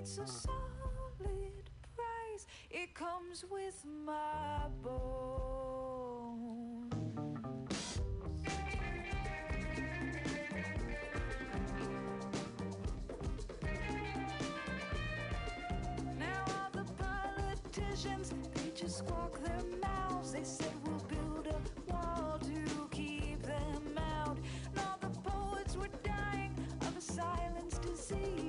it's a solid price. It comes with my bone. Now all the politicians, they just squawk their mouths. They said we'll build a wall to keep them out. And all the poets were dying of a silence disease.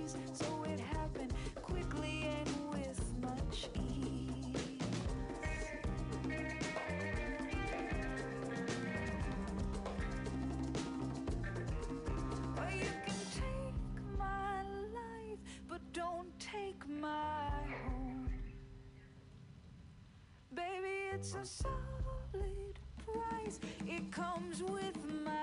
It's a solid price. It comes with my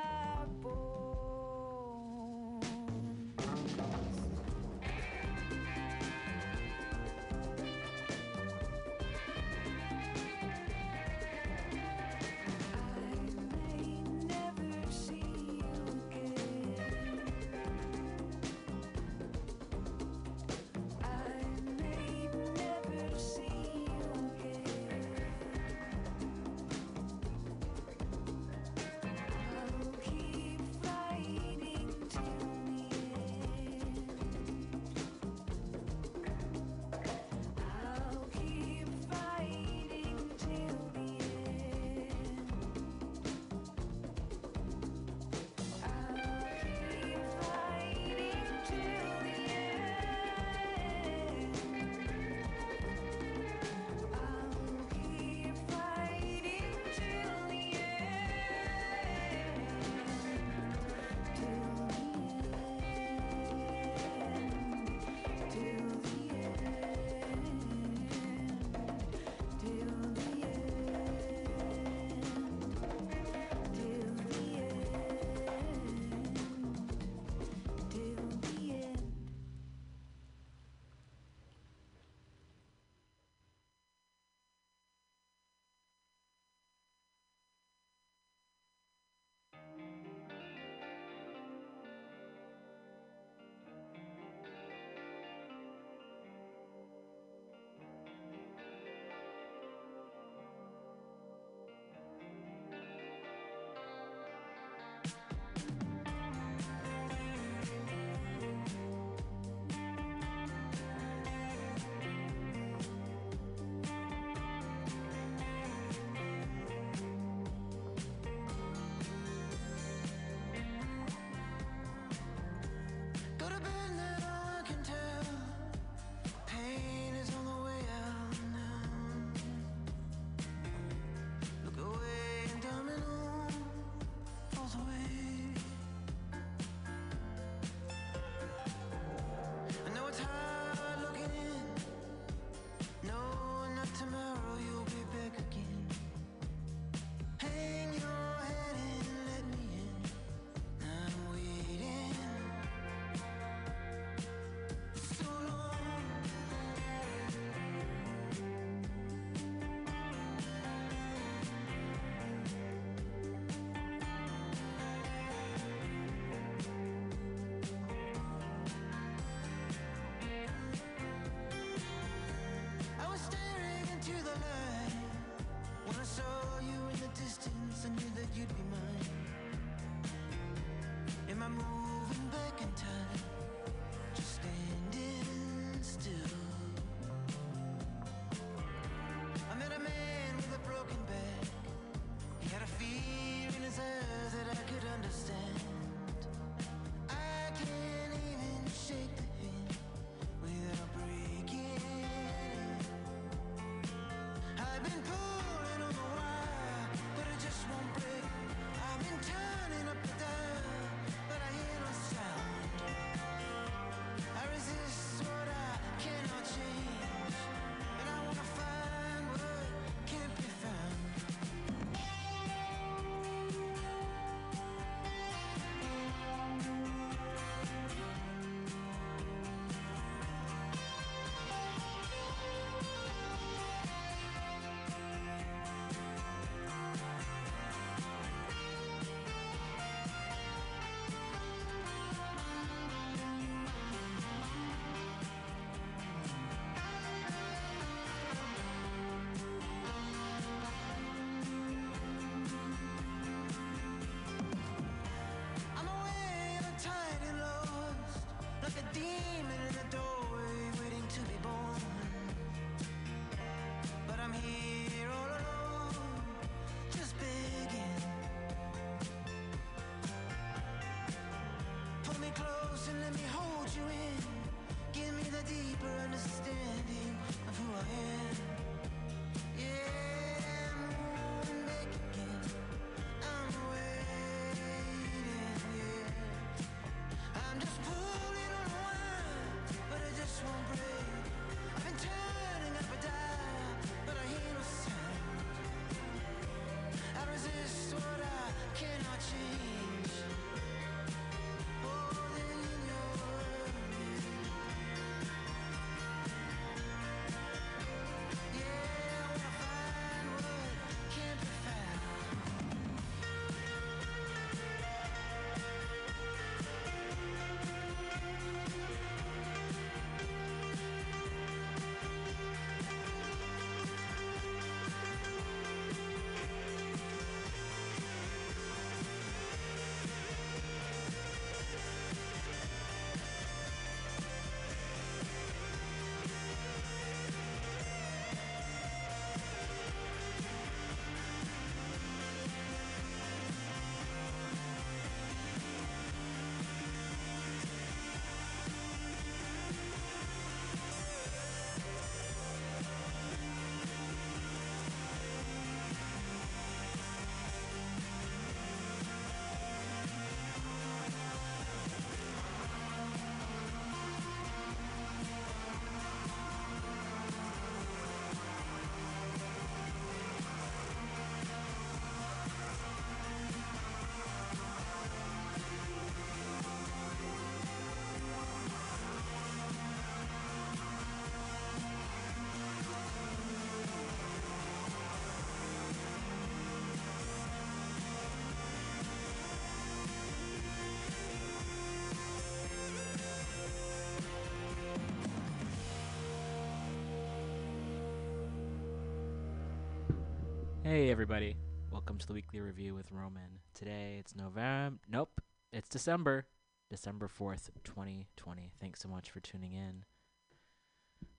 Hey everybody, welcome to the weekly review with Roman. Today it's November. Nope, it's December. December 4th, 2020. Thanks so much for tuning in.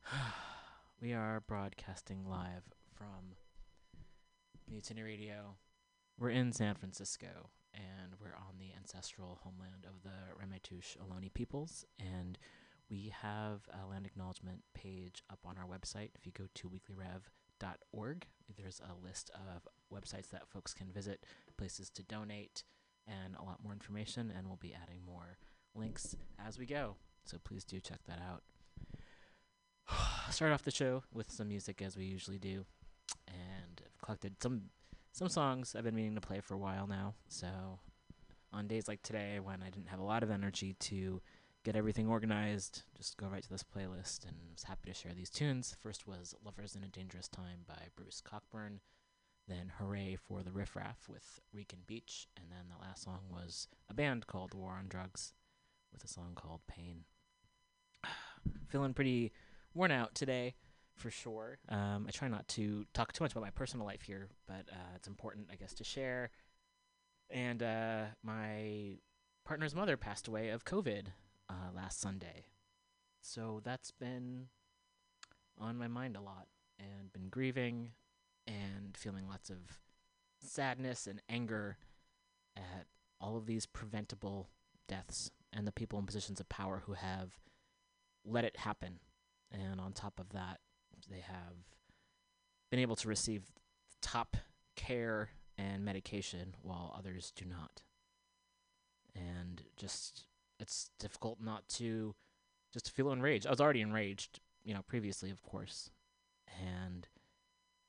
we are broadcasting live from Mutiny Radio. We're in San Francisco and we're on the ancestral homeland of the Ramaytush Ohlone peoples and we have a land acknowledgement page up on our website. If you go to weeklyrev.org, there's a list of websites that folks can visit, places to donate, and a lot more information. And we'll be adding more links as we go. So please do check that out. Start off the show with some music as we usually do, and I've collected some some songs I've been meaning to play for a while now. So on days like today, when I didn't have a lot of energy to get everything organized, just go right to this playlist and was happy to share these tunes. First was Lovers in a Dangerous Time by Bruce Cockburn, then Hurray for the Riff Raff with Rican Beach, and then the last song was a band called War on Drugs with a song called Pain. Feeling pretty worn out today, for sure. Um, I try not to talk too much about my personal life here, but uh, it's important, I guess, to share. And uh, my partner's mother passed away of COVID uh, last Sunday. So that's been on my mind a lot and been grieving and feeling lots of sadness and anger at all of these preventable deaths and the people in positions of power who have let it happen. And on top of that, they have been able to receive top care and medication while others do not. And just it's difficult not to just feel enraged. I was already enraged, you know, previously, of course, and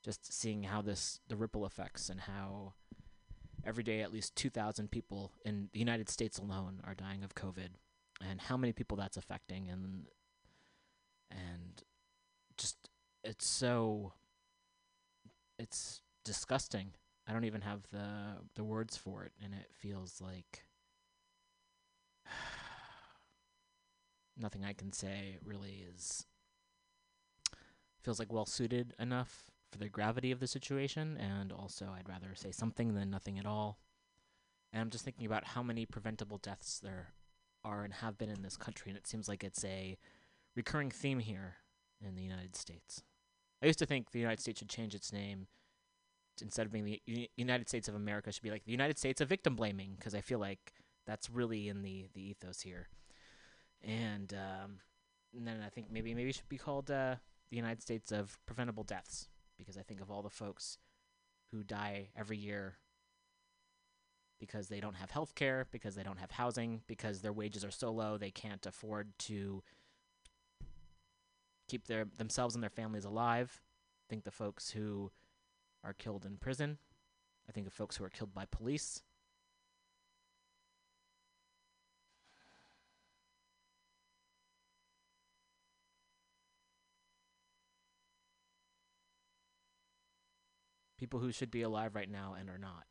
just seeing how this the ripple effects and how every day at least 2,000 people in the United States alone are dying of COVID, and how many people that's affecting, and and just it's so it's disgusting. I don't even have the the words for it, and it feels like nothing I can say really is feels like well suited enough for the gravity of the situation, and also I'd rather say something than nothing at all. And I'm just thinking about how many preventable deaths there are and have been in this country, and it seems like it's a recurring theme here in the United States. I used to think the United States should change its name instead of being the U- United States of America should be like the United States of victim blaming because I feel like that's really in the the ethos here and, um, and then I think maybe maybe it should be called uh, the United States of preventable deaths because I think of all the folks who die every year because they don't have health care, because they don't have housing, because their wages are so low they can't afford to keep their themselves and their families alive. I think the folks who are killed in prison. I think of folks who are killed by police. People who should be alive right now and are not.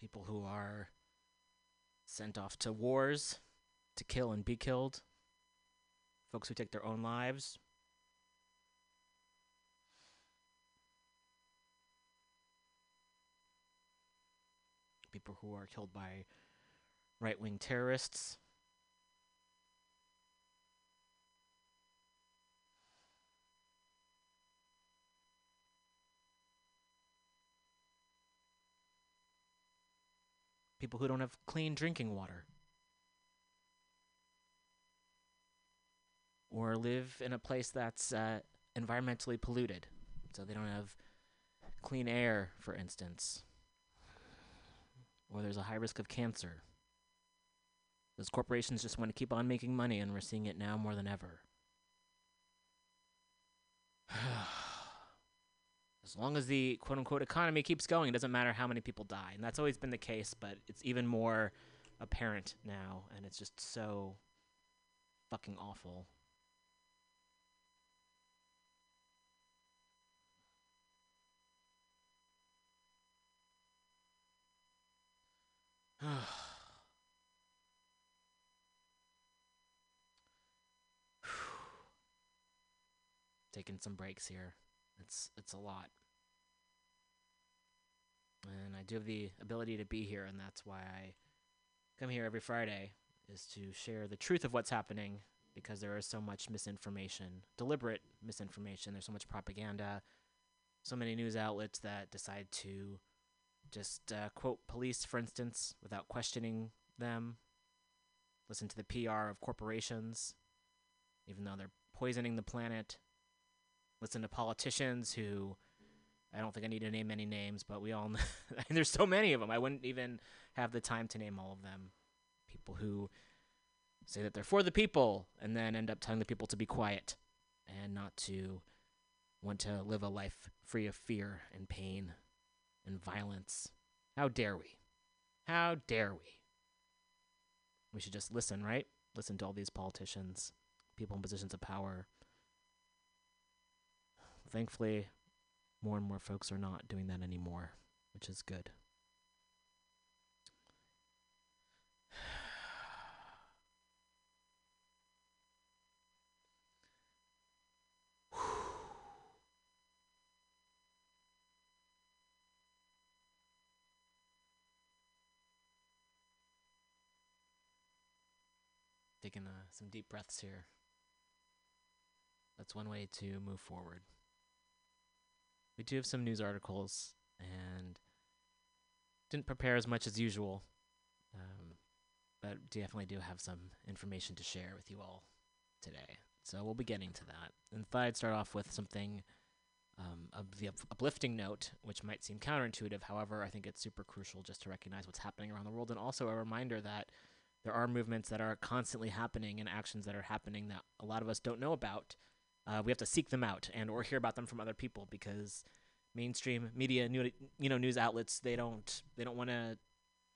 People who are sent off to wars to kill and be killed. Folks who take their own lives. People who are killed by right wing terrorists. People who don't have clean drinking water. Or live in a place that's uh, environmentally polluted. So they don't have clean air, for instance. Or there's a high risk of cancer. Those corporations just want to keep on making money, and we're seeing it now more than ever. as long as the quote unquote economy keeps going, it doesn't matter how many people die. And that's always been the case, but it's even more apparent now, and it's just so fucking awful. taking some breaks here. It's it's a lot. And I do have the ability to be here and that's why I come here every Friday is to share the truth of what's happening because there is so much misinformation, deliberate misinformation. There's so much propaganda, so many news outlets that decide to just uh, quote police, for instance, without questioning them, listen to the PR of corporations, even though they're poisoning the planet, listen to politicians who. I don't think I need to name any names, but we all know. there's so many of them. I wouldn't even have the time to name all of them. People who say that they're for the people and then end up telling the people to be quiet and not to want to live a life free of fear and pain and violence. How dare we? How dare we? We should just listen, right? Listen to all these politicians, people in positions of power. Thankfully, more and more folks are not doing that anymore, which is good. Taking uh, some deep breaths here. That's one way to move forward. We do have some news articles and didn't prepare as much as usual, um, but definitely do have some information to share with you all today. So we'll be getting to that. And thought I'd start off with something um, of the up- uplifting note, which might seem counterintuitive. However, I think it's super crucial just to recognize what's happening around the world, and also a reminder that there are movements that are constantly happening and actions that are happening that a lot of us don't know about. Uh, we have to seek them out and or hear about them from other people because mainstream media, new, you know, news outlets they don't they don't want to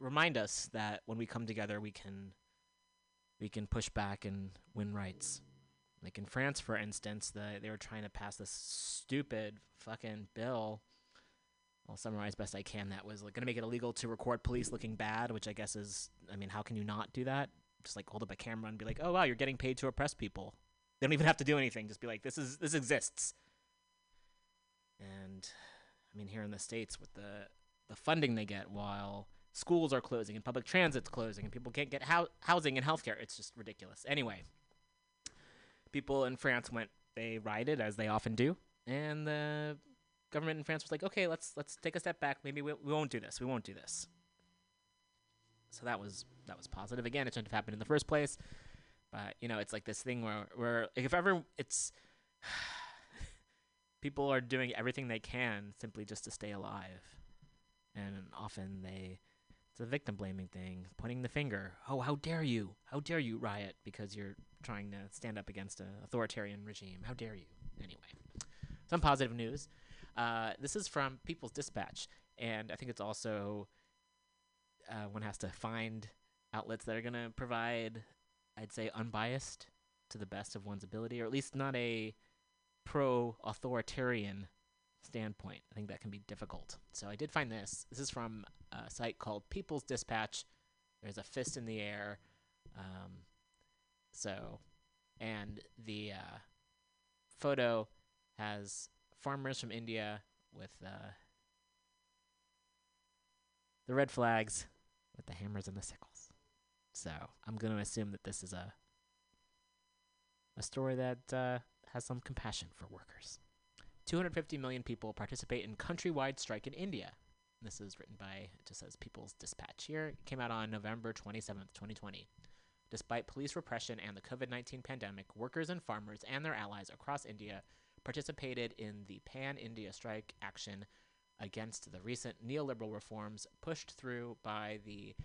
remind us that when we come together we can we can push back and win rights. Like in France, for instance, the, they were trying to pass this stupid fucking bill. I'll summarize best I can. That was like going to make it illegal to record police looking bad, which I guess is, I mean, how can you not do that? Just like hold up a camera and be like, "Oh wow, you're getting paid to oppress people." They don't even have to do anything. Just be like, "This is this exists." And I mean, here in the states, with the the funding they get while schools are closing and public transit's closing and people can't get hou- housing and healthcare, it's just ridiculous. Anyway, people in France went, they rioted as they often do, and the government in France was like, okay, let's let's take a step back. Maybe we, we won't do this. We won't do this. So that was that was positive. Again, it shouldn't have happened in the first place, but you know, it's like this thing where where like, if ever it's people are doing everything they can simply just to stay alive, and often they it's a victim blaming thing, pointing the finger. Oh, how dare you? How dare you riot because you're trying to stand up against an authoritarian regime? How dare you? Anyway, some positive news. Uh, this is from People's Dispatch, and I think it's also uh, one has to find outlets that are going to provide, I'd say, unbiased to the best of one's ability, or at least not a pro authoritarian standpoint. I think that can be difficult. So I did find this. This is from a site called People's Dispatch. There's a fist in the air. Um, so, and the uh, photo has farmers from India with uh, the red flags with the hammers and the sickles. So I'm going to assume that this is a a story that uh, has some compassion for workers. 250 million people participate in countrywide strike in India. This is written by, it just says People's Dispatch here. It came out on November 27th, 2020. Despite police repression and the COVID 19 pandemic, workers and farmers and their allies across India participated in the Pan India strike action against the recent neoliberal reforms pushed through by the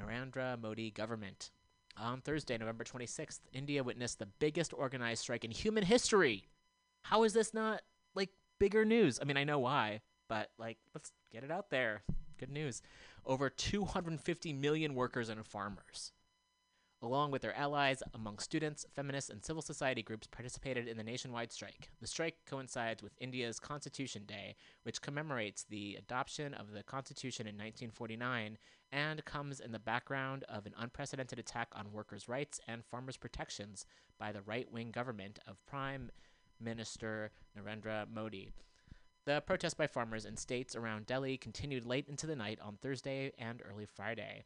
Narendra Modi government. On Thursday, November 26th, India witnessed the biggest organized strike in human history. How is this not like bigger news? I mean, I know why, but like let's get it out there. Good news. Over 250 million workers and farmers along with their allies among students, feminists, and civil society groups, participated in the nationwide strike. The strike coincides with India's Constitution Day, which commemorates the adoption of the Constitution in 1949 and comes in the background of an unprecedented attack on workers' rights and farmers' protections by the right wing government of Prime Minister Narendra Modi. The protest by farmers in states around Delhi continued late into the night on Thursday and early Friday.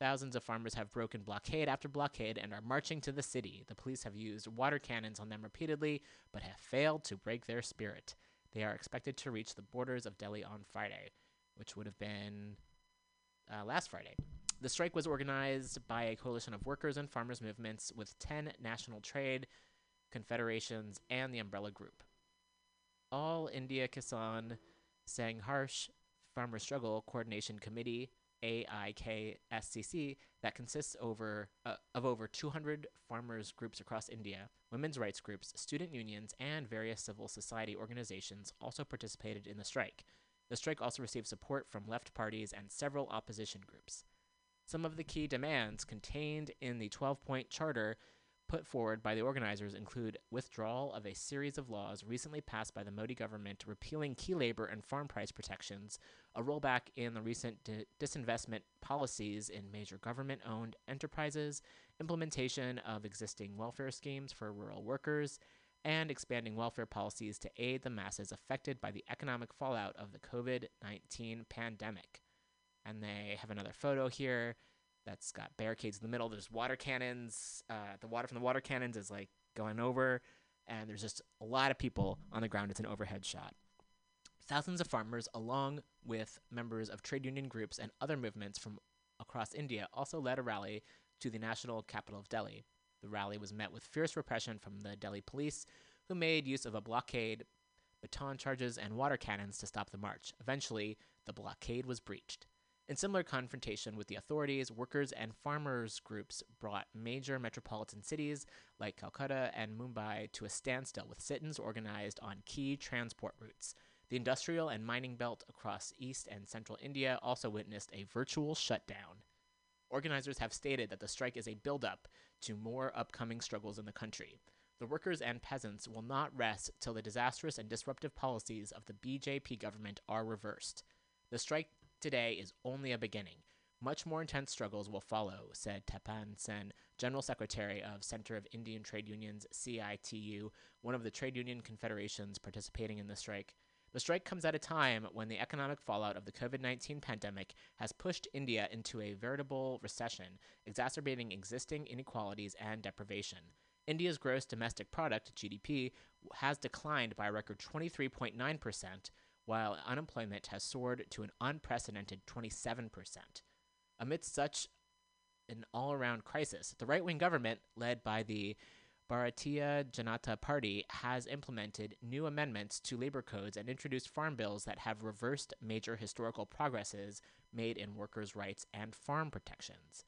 Thousands of farmers have broken blockade after blockade and are marching to the city. The police have used water cannons on them repeatedly, but have failed to break their spirit. They are expected to reach the borders of Delhi on Friday, which would have been uh, last Friday. The strike was organized by a coalition of workers and farmers movements with 10 national trade confederations and the Umbrella Group. All India Kisan Sangharsh Farmer Struggle Coordination Committee AIKSCC that consists over uh, of over 200 farmers groups across India, women's rights groups, student unions, and various civil society organizations also participated in the strike. The strike also received support from left parties and several opposition groups. Some of the key demands contained in the 12 point charter put forward by the organizers include withdrawal of a series of laws recently passed by the Modi government repealing key labor and farm price protections, a rollback in the recent di- disinvestment policies in major government owned enterprises, implementation of existing welfare schemes for rural workers, and expanding welfare policies to aid the masses affected by the economic fallout of the COVID 19 pandemic. And they have another photo here that's got barricades in the middle. There's water cannons. Uh, the water from the water cannons is like going over, and there's just a lot of people on the ground. It's an overhead shot. Thousands of farmers, along with members of trade union groups and other movements from across India, also led a rally to the national capital of Delhi. The rally was met with fierce repression from the Delhi police, who made use of a blockade, baton charges, and water cannons to stop the march. Eventually, the blockade was breached. In similar confrontation with the authorities, workers and farmers groups brought major metropolitan cities like Calcutta and Mumbai to a standstill with sit ins organized on key transport routes. The industrial and mining belt across east and central India also witnessed a virtual shutdown. Organizers have stated that the strike is a buildup to more upcoming struggles in the country. The workers and peasants will not rest till the disastrous and disruptive policies of the BJP government are reversed. The strike today is only a beginning. Much more intense struggles will follow, said Tapan Sen, General Secretary of Center of Indian Trade Unions, CITU, one of the trade union confederations participating in the strike. The strike comes at a time when the economic fallout of the COVID 19 pandemic has pushed India into a veritable recession, exacerbating existing inequalities and deprivation. India's gross domestic product, GDP, has declined by a record 23.9%, while unemployment has soared to an unprecedented 27%. Amidst such an all around crisis, the right wing government, led by the Bharatiya Janata Party, has implemented new amendments to labor codes and introduced farm bills that have reversed major historical progresses made in workers' rights and farm protections.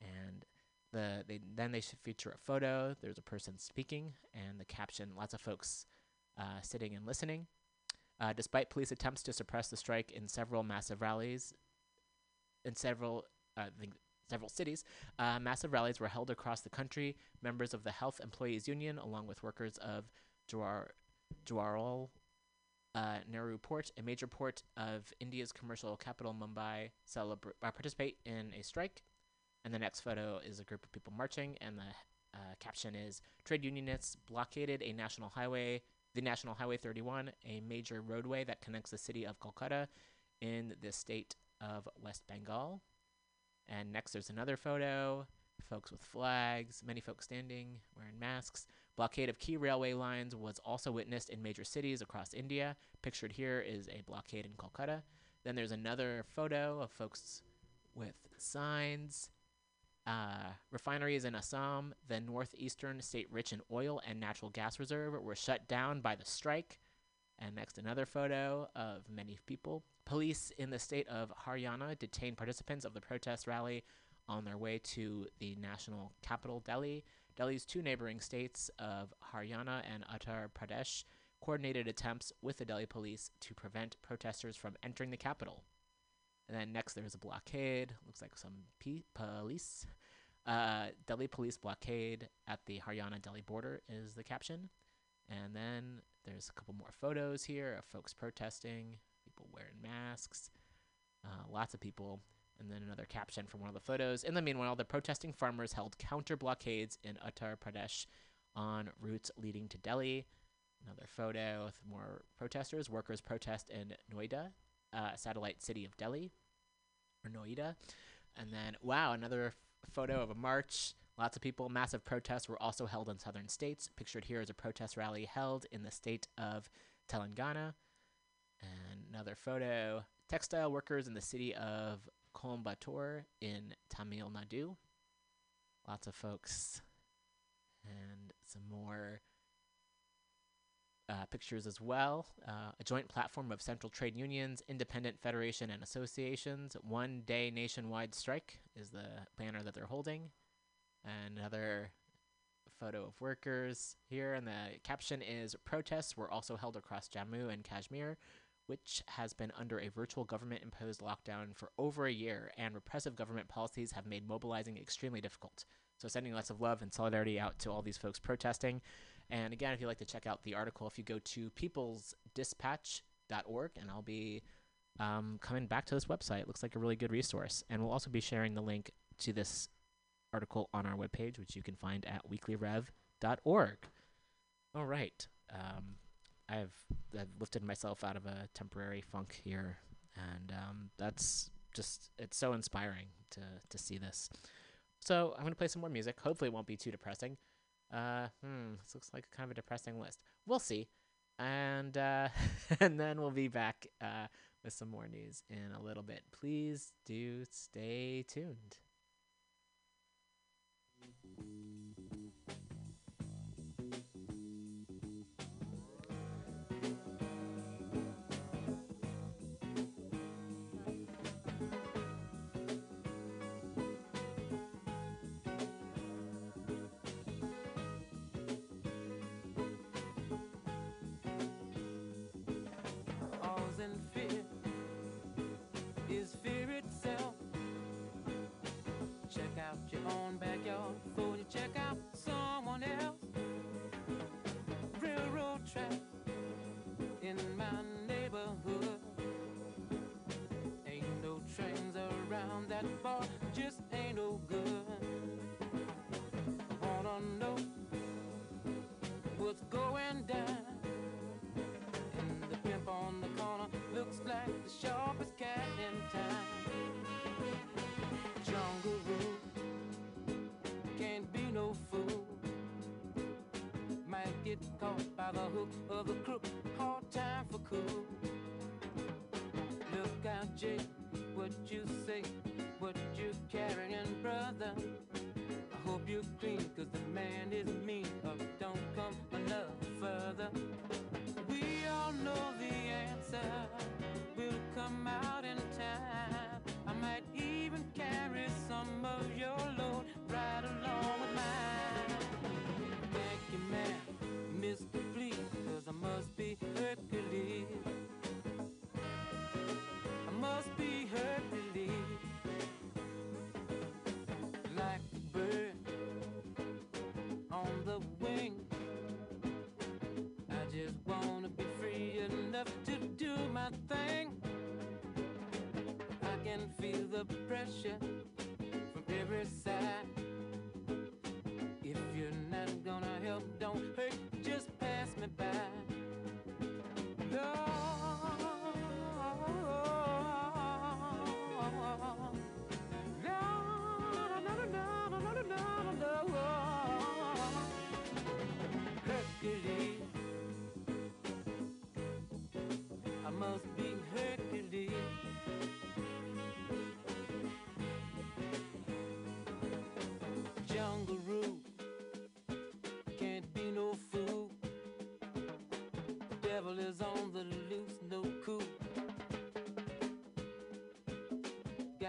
And the they then they should feature a photo. There's a person speaking, and the caption: "Lots of folks uh, sitting and listening." Uh, despite police attempts to suppress the strike in several massive rallies, in several uh, several cities, uh, massive rallies were held across the country. Members of the Health Employees Union, along with workers of Jawar, Jawaharlal uh, Nehru Port, a major port of India's commercial capital, Mumbai, celebra- uh, participate in a strike. And the next photo is a group of people marching, and the uh, caption is Trade unionists blockaded a national highway, the National Highway 31, a major roadway that connects the city of Kolkata in the state of West Bengal. And next, there's another photo folks with flags, many folks standing, wearing masks. Blockade of key railway lines was also witnessed in major cities across India. Pictured here is a blockade in Kolkata. Then there's another photo of folks with signs. Uh, refineries in Assam, the northeastern state rich in oil and natural gas reserve, were shut down by the strike. And next, another photo of many people. Police in the state of Haryana detained participants of the protest rally on their way to the national capital, Delhi. Delhi's two neighboring states of Haryana and Uttar Pradesh coordinated attempts with the Delhi police to prevent protesters from entering the capital. And then next, there's a blockade. Looks like some police. Uh, Delhi police blockade at the Haryana Delhi border is the caption. And then there's a couple more photos here of folks protesting, people wearing masks, uh, lots of people. And then another caption from one of the photos. In the meanwhile, the protesting farmers held counter blockades in Uttar Pradesh on routes leading to Delhi. Another photo with more protesters. Workers protest in Noida, uh, satellite city of Delhi, or Noida. And then, wow, another f- photo of a march. Lots of people. Massive protests were also held in southern states. Pictured here is a protest rally held in the state of Telangana. And another photo. Textile workers in the city of Coimbatore in Tamil Nadu. Lots of folks. And some more uh, pictures as well. Uh, a joint platform of central trade unions, independent federation, and associations. One day nationwide strike is the banner that they're holding. And another photo of workers here, and the caption is Protests were also held across Jammu and Kashmir, which has been under a virtual government imposed lockdown for over a year, and repressive government policies have made mobilizing extremely difficult. So, sending lots of love and solidarity out to all these folks protesting. And again, if you'd like to check out the article, if you go to peoplesdispatch.org, and I'll be um, coming back to this website. It looks like a really good resource. And we'll also be sharing the link to this article on our webpage, which you can find at weeklyrev.org. All right. Um, I've, I've lifted myself out of a temporary funk here, and um, that's just, it's so inspiring to, to see this. So I'm going to play some more music. Hopefully, it won't be too depressing. Uh, hmm, this looks like kind of a depressing list. We'll see. And uh, and then we'll be back uh, with some more news in a little bit. Please do stay tuned. The sharpest cat in town. Jungle rule can't be no fool. Might get caught by the hook of the crook. Hard time for cool. Look out, Jake, what you say, what you carrying, brother. The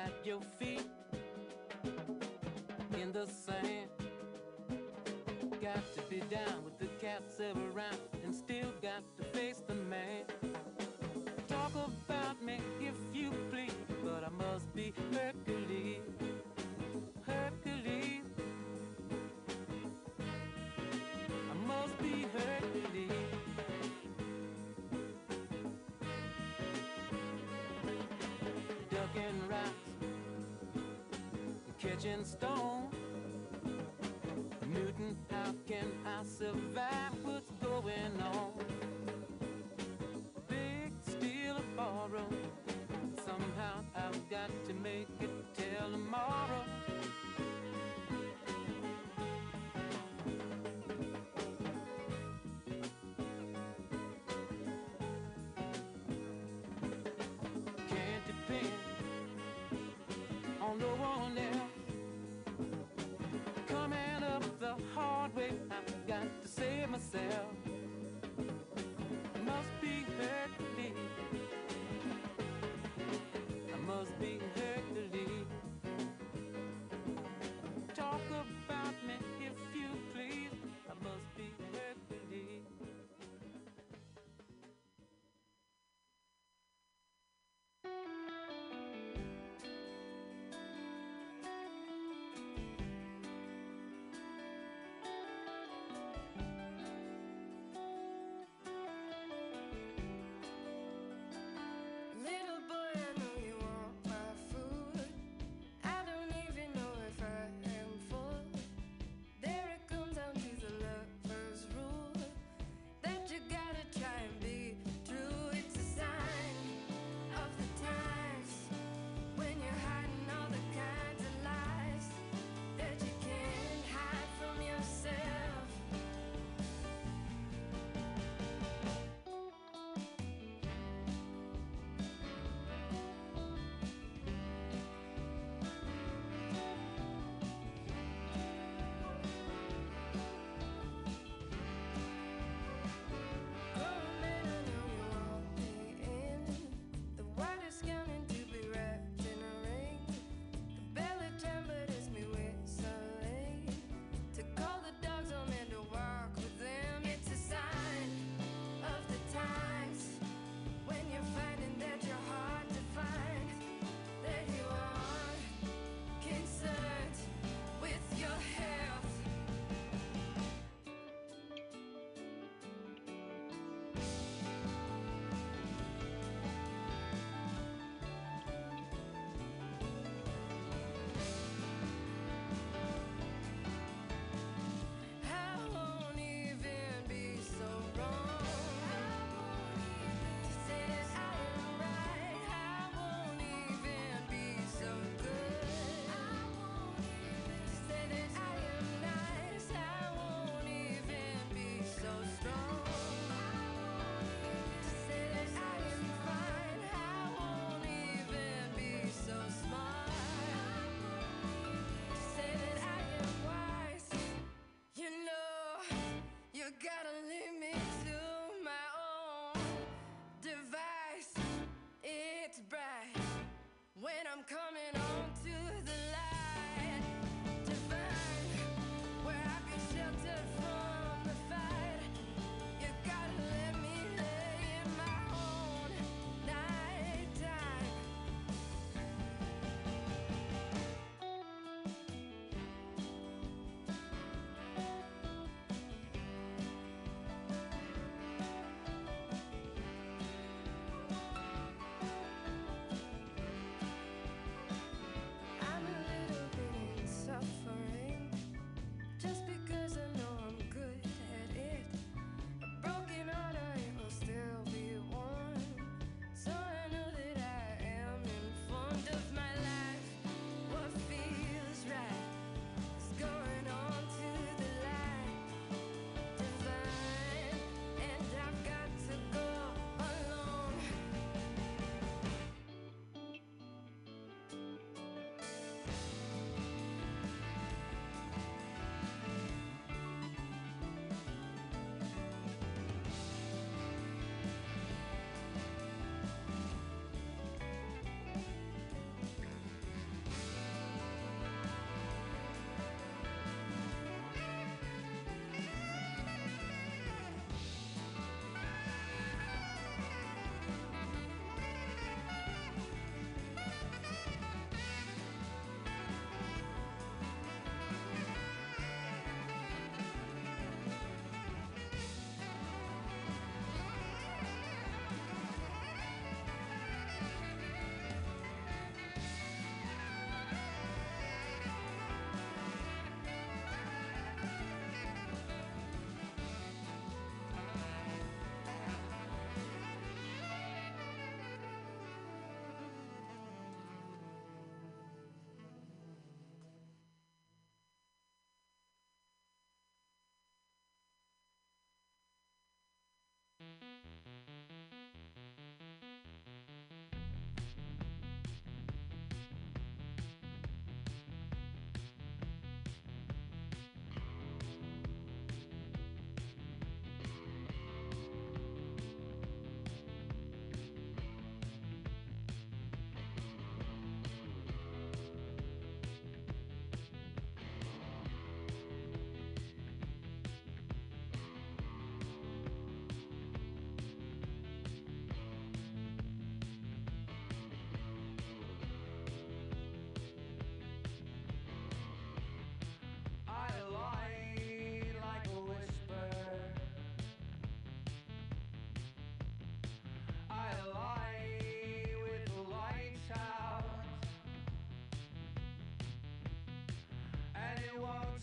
Got your feet in the sand. Got to be down with the cats around catching stone.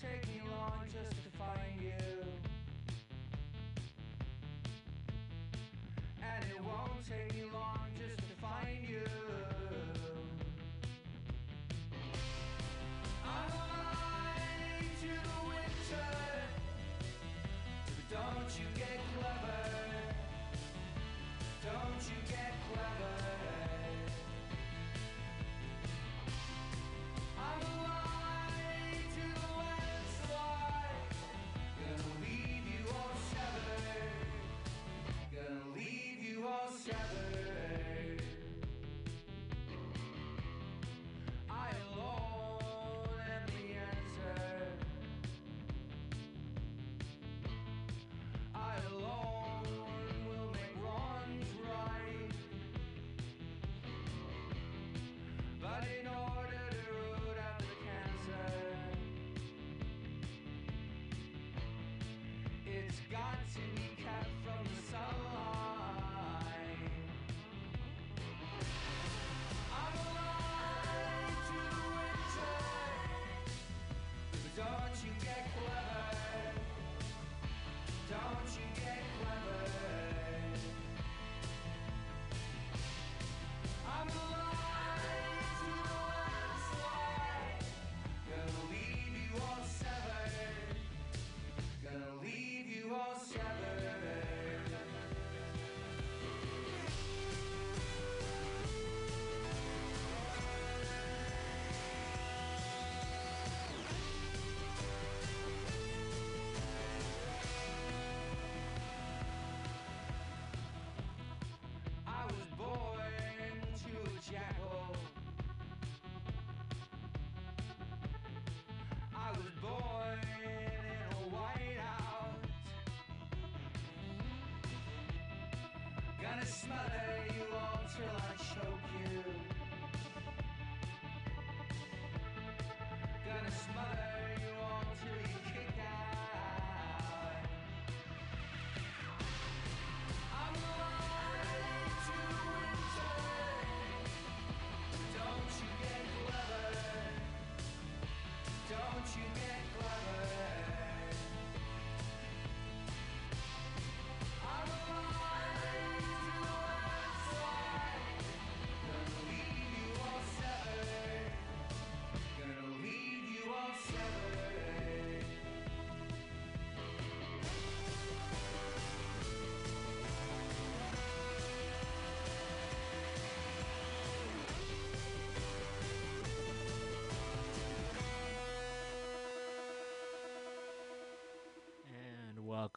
take me long just to find you. And it won't take me long just to find you. I'm to the winter. Don't you get clever. Don't you get Gonna smother you all till I choke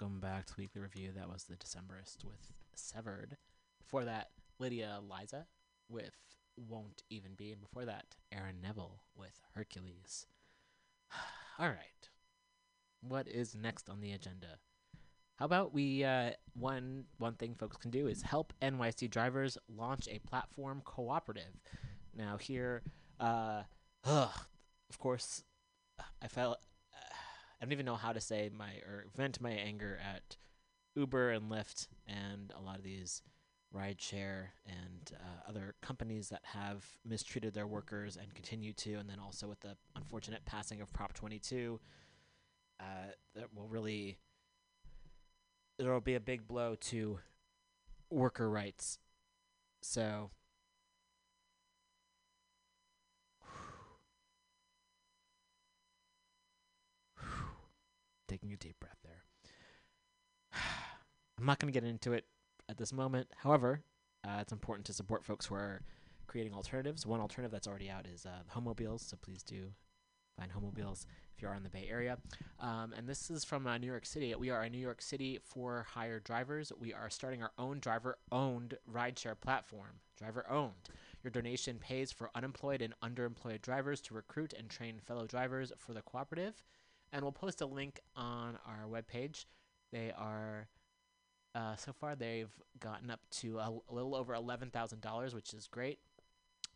welcome back to Weekly Review. That was the Decemberist with Severed. Before that, Lydia Liza with Won't Even Be. And before that, Aaron Neville with Hercules. All right. What is next on the agenda? How about we uh, one one thing folks can do is help NYC drivers launch a platform cooperative. Now here, uh, ugh, of course, I felt I don't even know how to say my or vent my anger at Uber and Lyft and a lot of these rideshare and uh, other companies that have mistreated their workers and continue to, and then also with the unfortunate passing of Prop 22, uh, that will really there will be a big blow to worker rights. So. Taking a deep breath there. I'm not going to get into it at this moment. However, uh, it's important to support folks who are creating alternatives. One alternative that's already out is uh, Homobiles, so please do find Homobiles if you are in the Bay Area. Um, and this is from uh, New York City. We are a New York City for hire drivers. We are starting our own driver owned rideshare platform. Driver owned. Your donation pays for unemployed and underemployed drivers to recruit and train fellow drivers for the cooperative and we'll post a link on our webpage. They are, uh, so far, they've gotten up to a, a little over $11,000, which is great.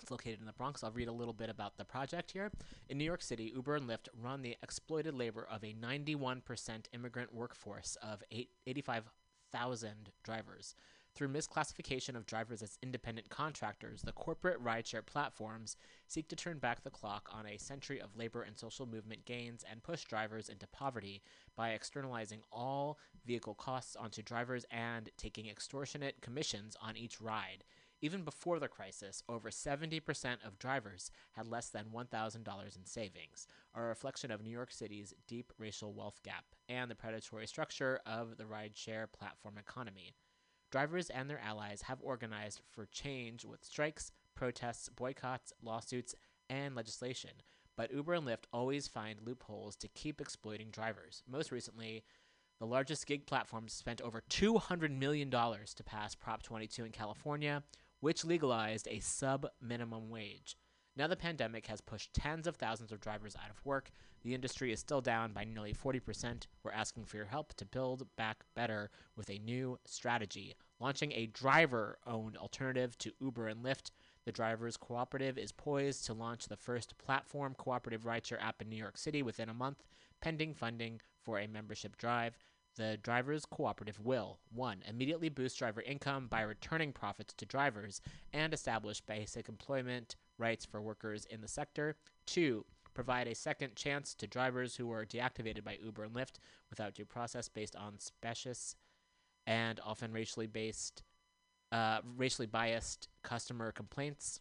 It's located in the Bronx. I'll read a little bit about the project here. In New York City, Uber and Lyft run the exploited labor of a 91% immigrant workforce of eight, 85,000 drivers. Through misclassification of drivers as independent contractors, the corporate rideshare platforms seek to turn back the clock on a century of labor and social movement gains and push drivers into poverty by externalizing all vehicle costs onto drivers and taking extortionate commissions on each ride. Even before the crisis, over 70% of drivers had less than $1,000 in savings, a reflection of New York City's deep racial wealth gap and the predatory structure of the rideshare platform economy. Drivers and their allies have organized for change with strikes, protests, boycotts, lawsuits, and legislation. But Uber and Lyft always find loopholes to keep exploiting drivers. Most recently, the largest gig platforms spent over $200 million to pass Prop 22 in California, which legalized a sub minimum wage. Now the pandemic has pushed tens of thousands of drivers out of work. The industry is still down by nearly 40%. We're asking for your help to build back better with a new strategy, launching a driver owned alternative to Uber and Lyft. The Drivers Cooperative is poised to launch the first platform cooperative rideshare app in New York City within a month, pending funding for a membership drive. The Drivers Cooperative will 1. immediately boost driver income by returning profits to drivers and establish basic employment rights for workers in the sector. 2. Provide a second chance to drivers who were deactivated by Uber and Lyft without due process based on specious and often racially based, uh, racially biased customer complaints.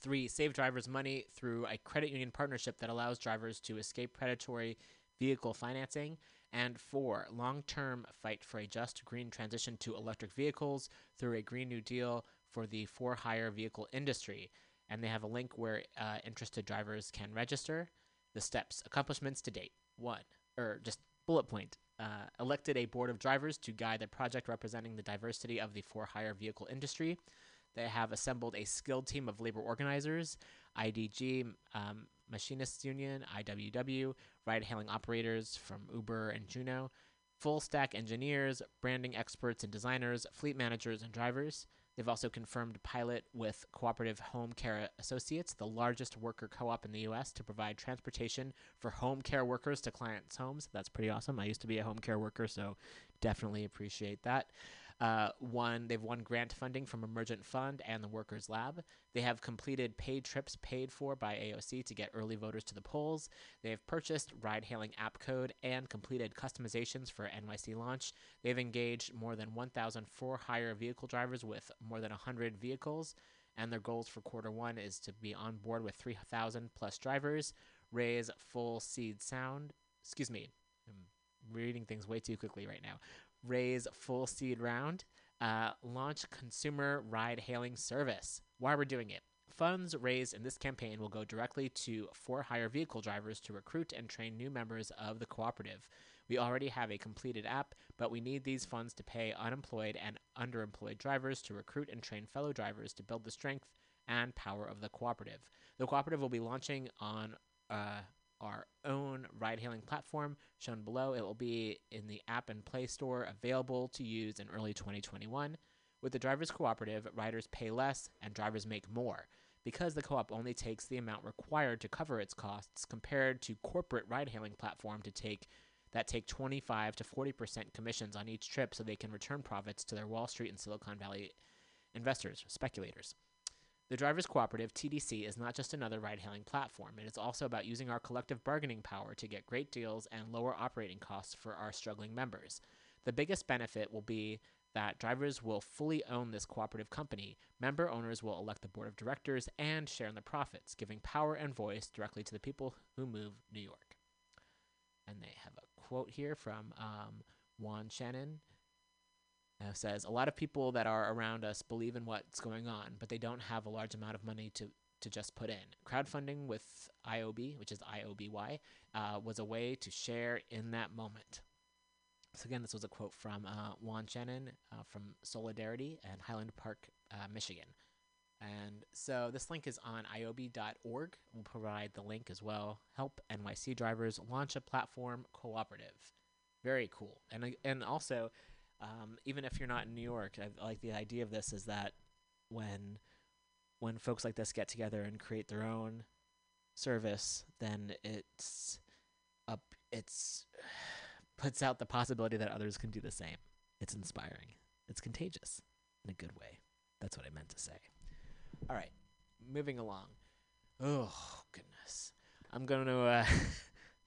Three, save drivers money through a credit union partnership that allows drivers to escape predatory vehicle financing. And four, long term fight for a just green transition to electric vehicles through a Green New Deal for the for hire vehicle industry. And they have a link where uh, interested drivers can register. The steps, accomplishments to date. One, or just bullet point. Uh, elected a board of drivers to guide the project representing the diversity of the for hire vehicle industry. They have assembled a skilled team of labor organizers, IDG, um, Machinists Union, IWW, ride hailing operators from Uber and Juno, full stack engineers, branding experts and designers, fleet managers and drivers. They've also confirmed pilot with Cooperative Home Care Associates, the largest worker co op in the US, to provide transportation for home care workers to clients' homes. That's pretty awesome. I used to be a home care worker, so definitely appreciate that. Uh, one, they've won grant funding from Emergent Fund and the Workers Lab. They have completed paid trips paid for by AOC to get early voters to the polls. They have purchased ride hailing app code and completed customizations for NYC launch. They've engaged more than 1,004 hire vehicle drivers with more than 100 vehicles. And their goals for quarter one is to be on board with 3,000 plus drivers, raise full seed sound. Excuse me, I'm reading things way too quickly right now raise full seed round, uh, launch consumer ride hailing service. Why we're doing it. Funds raised in this campaign will go directly to for hire vehicle drivers to recruit and train new members of the cooperative. We already have a completed app, but we need these funds to pay unemployed and underemployed drivers to recruit and train fellow drivers to build the strength and power of the cooperative. The cooperative will be launching on uh, our own ride hailing platform shown below. It will be in the app and Play Store available to use in early 2021. With the Drivers Cooperative, riders pay less and drivers make more because the co op only takes the amount required to cover its costs compared to corporate ride hailing platform to take that take 25 to 40% commissions on each trip so they can return profits to their Wall Street and Silicon Valley investors, speculators. The Drivers Cooperative, TDC, is not just another ride hailing platform. It is also about using our collective bargaining power to get great deals and lower operating costs for our struggling members. The biggest benefit will be that drivers will fully own this cooperative company. Member owners will elect the board of directors and share in the profits, giving power and voice directly to the people who move New York. And they have a quote here from um, Juan Shannon, uh, says a lot of people that are around us believe in what's going on, but they don't have a large amount of money to to just put in. Crowdfunding with IOB, which is IOBY, uh, was a way to share in that moment. So again, this was a quote from uh, Juan Shannon uh, from Solidarity and Highland Park, uh, Michigan. And so this link is on ioby.org. We'll provide the link as well. Help NYC drivers launch a platform cooperative. Very cool. And uh, and also, um, even if you're not in New York, I like the idea of this is that when when folks like this get together and create their own service, then it's up it's puts out the possibility that others can do the same. It's inspiring. It's contagious in a good way. That's what I meant to say. All right, moving along. Oh goodness, I'm going to uh,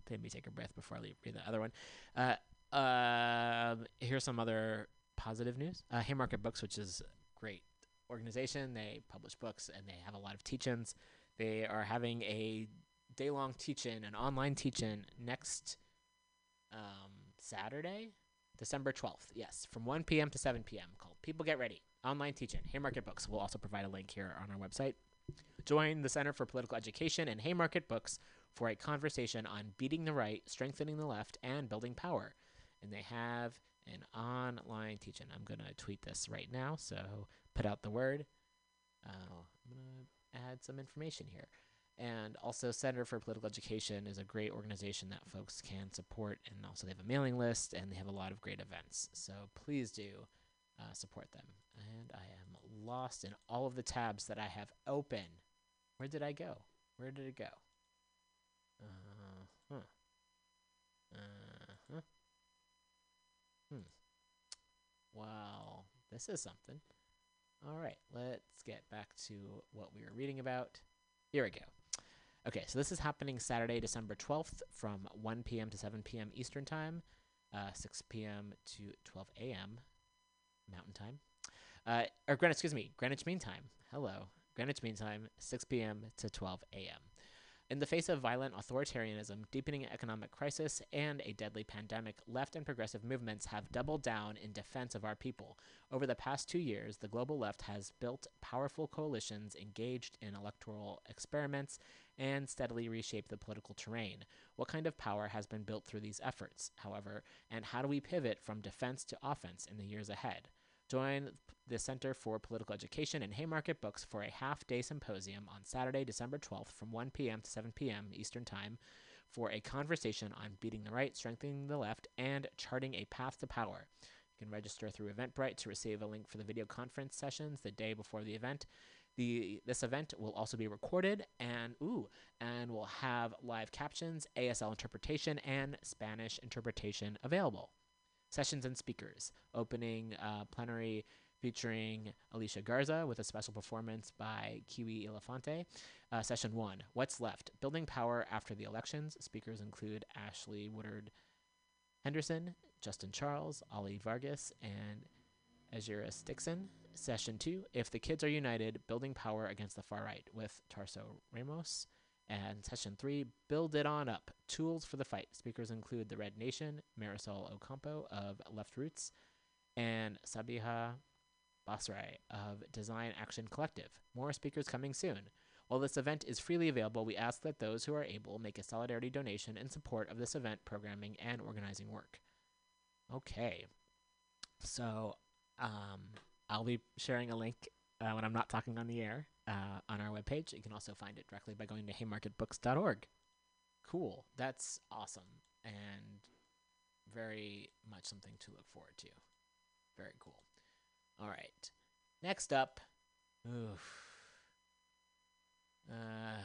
maybe take a breath before I leave, read the other one. Uh, um, here's some other positive news. Uh, Haymarket Books, which is a great organization, they publish books and they have a lot of teach-ins. They are having a day-long teach-in, an online teach-in next um, Saturday, December 12th. Yes, from 1 p.m. to 7 p.m. Called People Get Ready online teach-in. Haymarket Books. We'll also provide a link here on our website. Join the Center for Political Education and Haymarket Books for a conversation on beating the right, strengthening the left, and building power. And they have an online teaching. I'm going to tweet this right now, so put out the word. Uh, I'm going to add some information here. And also, Center for Political Education is a great organization that folks can support. And also, they have a mailing list and they have a lot of great events. So please do uh, support them. And I am lost in all of the tabs that I have open. Where did I go? Where did it go? Uh huh. Uh huh. Hmm. Well, this is something. All right, let's get back to what we were reading about. Here we go. Okay, so this is happening Saturday, December 12th from 1 p.m. to 7 p.m. Eastern Time, uh, 6 p.m. to 12 a.m. Mountain Time. Uh, or Greenwich, excuse me, Greenwich Mean Time. Hello. Greenwich Mean Time, 6 p.m. to 12 a.m. In the face of violent authoritarianism, deepening economic crisis, and a deadly pandemic, left and progressive movements have doubled down in defense of our people. Over the past two years, the global left has built powerful coalitions engaged in electoral experiments and steadily reshaped the political terrain. What kind of power has been built through these efforts, however, and how do we pivot from defense to offense in the years ahead? Join the Center for Political Education and Haymarket Books for a half day symposium on Saturday, December 12th from 1 p.m. to 7 p.m. Eastern Time for a conversation on beating the right, strengthening the left, and charting a path to power. You can register through Eventbrite to receive a link for the video conference sessions the day before the event. The, this event will also be recorded and ooh and will have live captions, ASL interpretation, and Spanish interpretation available sessions and speakers. Opening uh, plenary featuring Alicia Garza with a special performance by Kiwi Elefante. Uh, session one What's Left? Building Power After the Elections. Speakers include Ash-Lee Woodard Henderson, Justin Charles, Ali Vargas, and Azuris Dixon. Session two If the Kids Are United, Building Power Against the Far Right with Tarso Ramos. And session three, Build It On Up Tools for the Fight. Speakers include the Red Nation, Marisol Ocampo of Left Roots, and Sabiha Basrai of Design Action Collective. More speakers coming soon. While this event is freely available, we ask that those who are able make a solidarity donation in support of this event programming and organizing work. Okay. So, um, I'll be sharing a link uh, when I'm not talking on the air uh, on our webpage. You can also find it directly by going to haymarketbooks.org. Cool. That's awesome and very much something to look forward to. Very cool. All right. Next up, oof. Uh,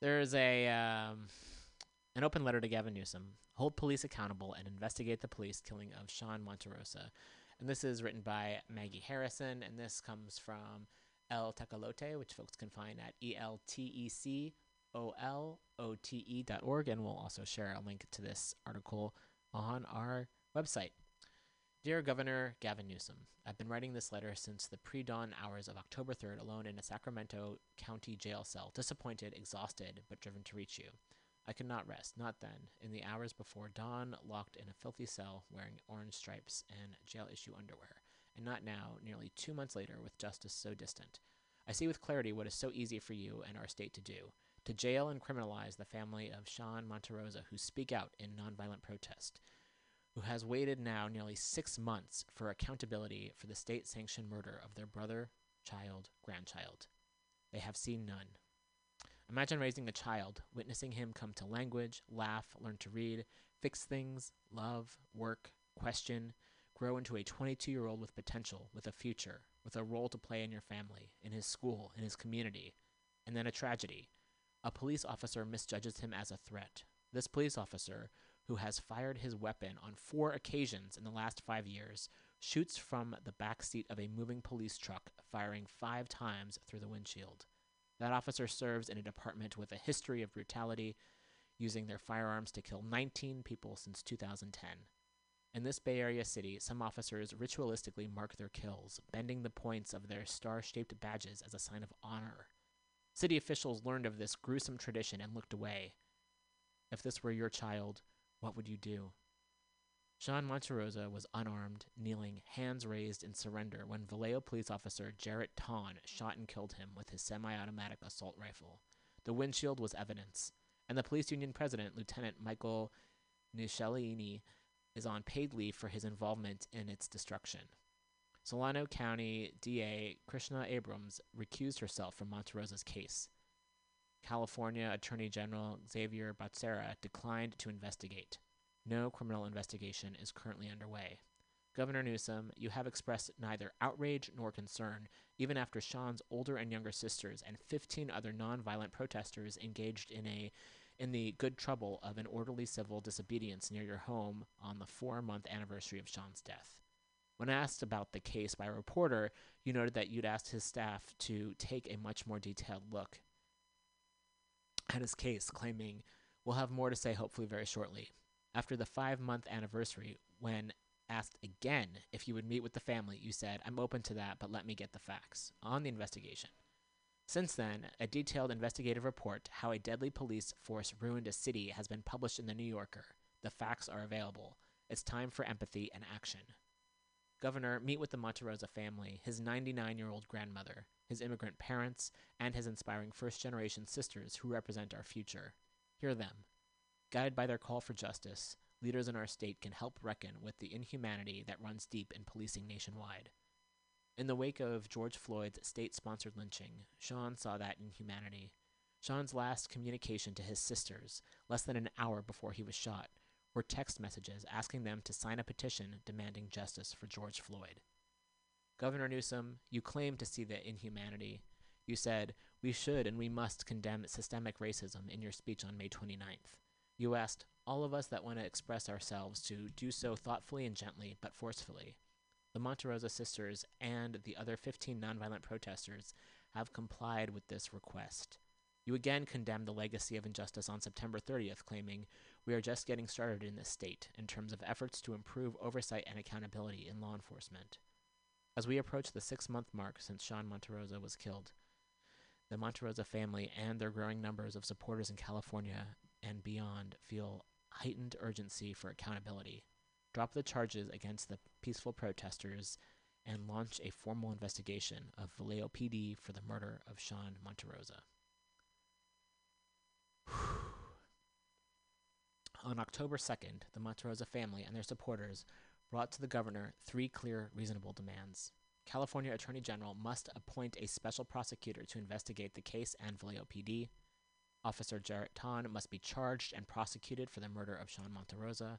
there's a um, an open letter to Gavin Newsom. Hold police accountable and investigate the police killing of Sean Monterosa. And this is written by Maggie Harrison, and this comes from El Tecolote, which folks can find at E L T E C O L O T E dot org, and we'll also share a link to this article on our website. Dear Governor Gavin Newsom, I've been writing this letter since the pre dawn hours of October 3rd alone in a Sacramento County jail cell, disappointed, exhausted, but driven to reach you. I could not rest, not then, in the hours before dawn, locked in a filthy cell wearing orange stripes and jail issue underwear, and not now, nearly two months later, with justice so distant. I see with clarity what is so easy for you and our state to do. To jail and criminalize the family of Sean Monterosa who speak out in nonviolent protest, who has waited now nearly six months for accountability for the state sanctioned murder of their brother, child, grandchild. They have seen none. Imagine raising a child, witnessing him come to language, laugh, learn to read, fix things, love, work, question, grow into a 22 year old with potential, with a future, with a role to play in your family, in his school, in his community. And then a tragedy. A police officer misjudges him as a threat. This police officer, who has fired his weapon on four occasions in the last five years, shoots from the back seat of a moving police truck, firing five times through the windshield. That officer serves in a department with a history of brutality, using their firearms to kill 19 people since 2010. In this Bay Area city, some officers ritualistically mark their kills, bending the points of their star shaped badges as a sign of honor. City officials learned of this gruesome tradition and looked away. If this were your child, what would you do? Sean Monterosa was unarmed, kneeling, hands raised in surrender when Vallejo police officer Jarrett Tonn shot and killed him with his semi automatic assault rifle. The windshield was evidence, and the police union president, Lieutenant Michael Niscialini, is on paid leave for his involvement in its destruction. Solano County DA Krishna Abrams recused herself from Monterosa's case. California Attorney General Xavier Becerra declined to investigate. No criminal investigation is currently underway. Governor Newsom, you have expressed neither outrage nor concern, even after Sean's older and younger sisters and 15 other nonviolent protesters engaged in a in the good trouble of an orderly civil disobedience near your home on the four-month anniversary of Sean's death. When asked about the case by a reporter, you noted that you'd asked his staff to take a much more detailed look at his case, claiming, We'll have more to say hopefully very shortly. After the five month anniversary, when asked again if you would meet with the family, you said, I'm open to that, but let me get the facts on the investigation. Since then, a detailed investigative report, How a Deadly Police Force Ruined a City, has been published in The New Yorker. The facts are available. It's time for empathy and action. Governor, meet with the Monterosa family, his 99 year old grandmother, his immigrant parents, and his inspiring first generation sisters who represent our future. Hear them. Guided by their call for justice, leaders in our state can help reckon with the inhumanity that runs deep in policing nationwide. In the wake of George Floyd's state sponsored lynching, Sean saw that inhumanity. Sean's last communication to his sisters, less than an hour before he was shot, were text messages asking them to sign a petition demanding justice for George Floyd. Governor Newsom, you claim to see the inhumanity. You said, we should and we must condemn systemic racism in your speech on May 29th. You asked all of us that want to express ourselves to do so thoughtfully and gently, but forcefully. The Monterosa sisters and the other 15 nonviolent protesters have complied with this request. You again condemned the legacy of injustice on September 30th, claiming, We are just getting started in this state in terms of efforts to improve oversight and accountability in law enforcement. As we approach the six month mark since Sean Monterosa was killed, the Monterosa family and their growing numbers of supporters in California and beyond feel heightened urgency for accountability. Drop the charges against the peaceful protesters and launch a formal investigation of Vallejo PD for the murder of Sean Monterosa. On October 2nd, the Monterosa family and their supporters brought to the governor three clear, reasonable demands. California Attorney General must appoint a special prosecutor to investigate the case and Vallejo PD. Officer Jarrett Tonn must be charged and prosecuted for the murder of Sean Monterosa.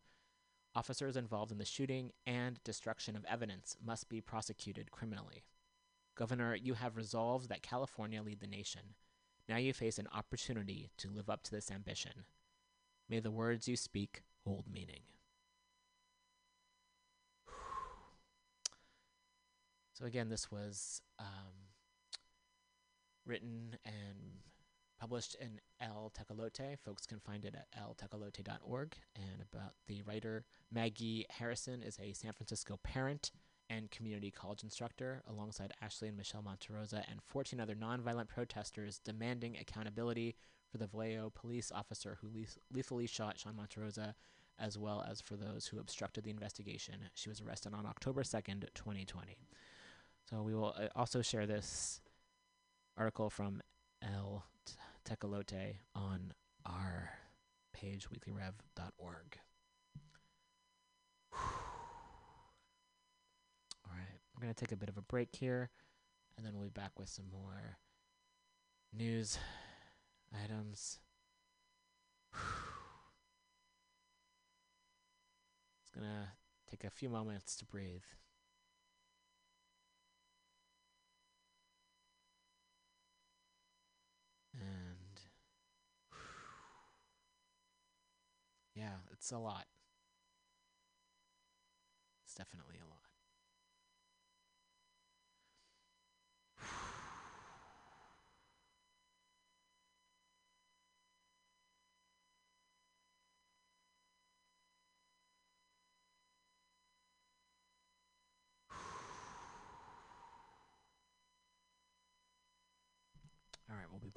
Officers involved in the shooting and destruction of evidence must be prosecuted criminally. Governor, you have resolved that California lead the nation. Now you face an opportunity to live up to this ambition. May the words you speak hold meaning. So, again, this was um, written and published in El Tecolote. Folks can find it at eltecolote.org. And about the writer Maggie Harrison is a San Francisco parent and community college instructor, alongside Ashley and Michelle Monterosa and 14 other nonviolent protesters demanding accountability for the Vallejo police officer who leth- lethally shot Sean Monterosa, as well as for those who obstructed the investigation. She was arrested on October 2nd, 2020. So we will uh, also share this article from El Tecolote on our page, weeklyrev.org. All right, we're going to take a bit of a break here, and then we'll be back with some more news items. It's to take a few moments to breathe. And yeah, it's a lot. It's definitely a lot.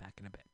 Back in a bit.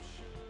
Oh,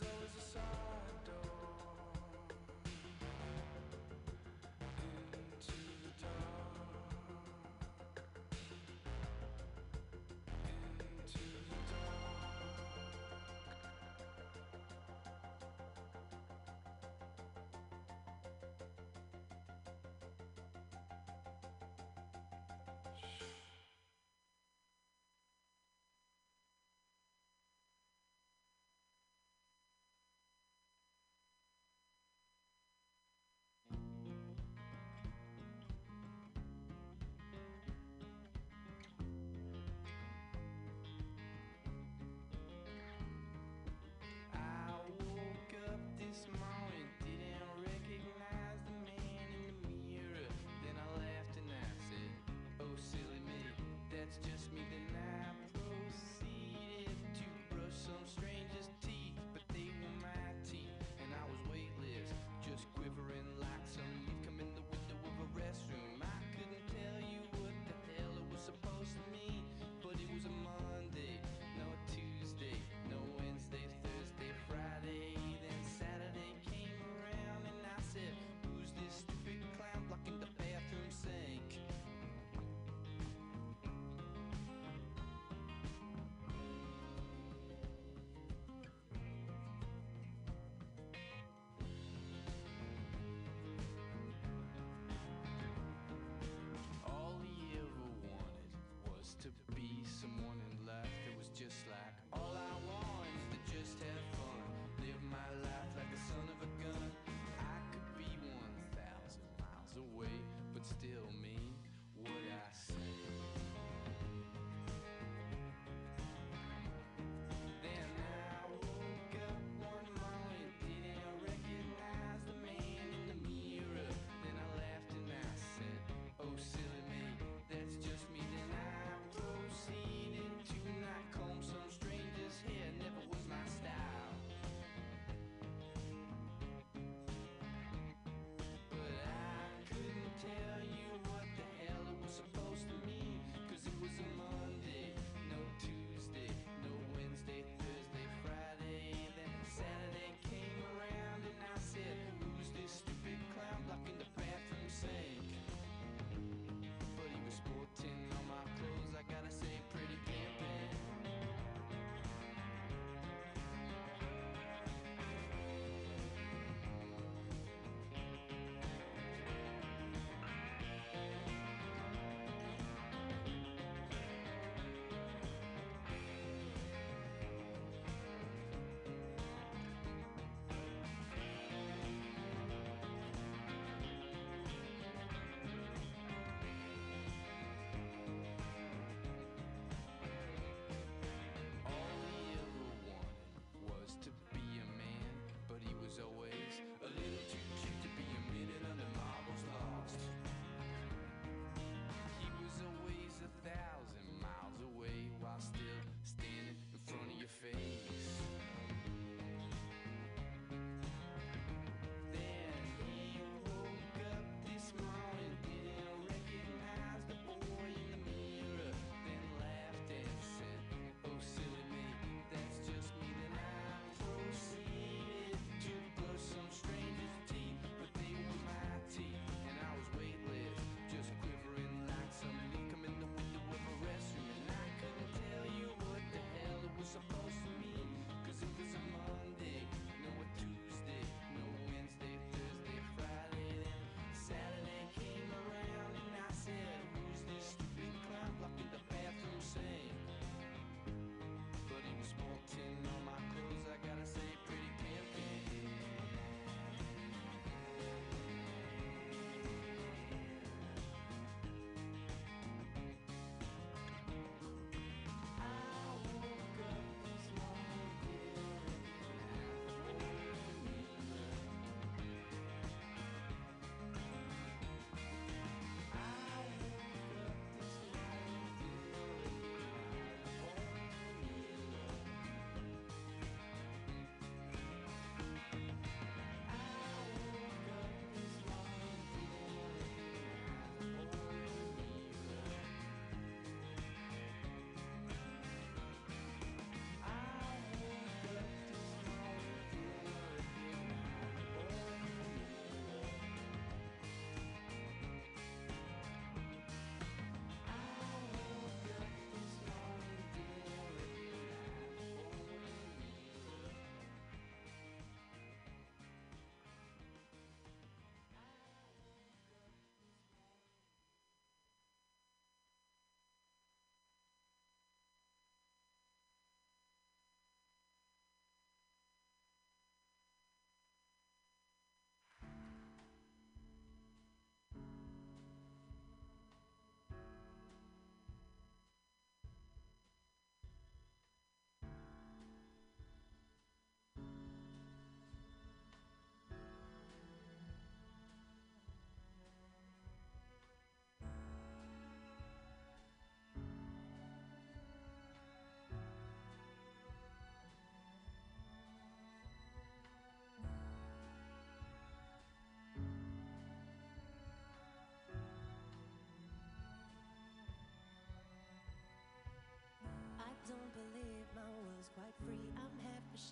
there's always a song. that's just me.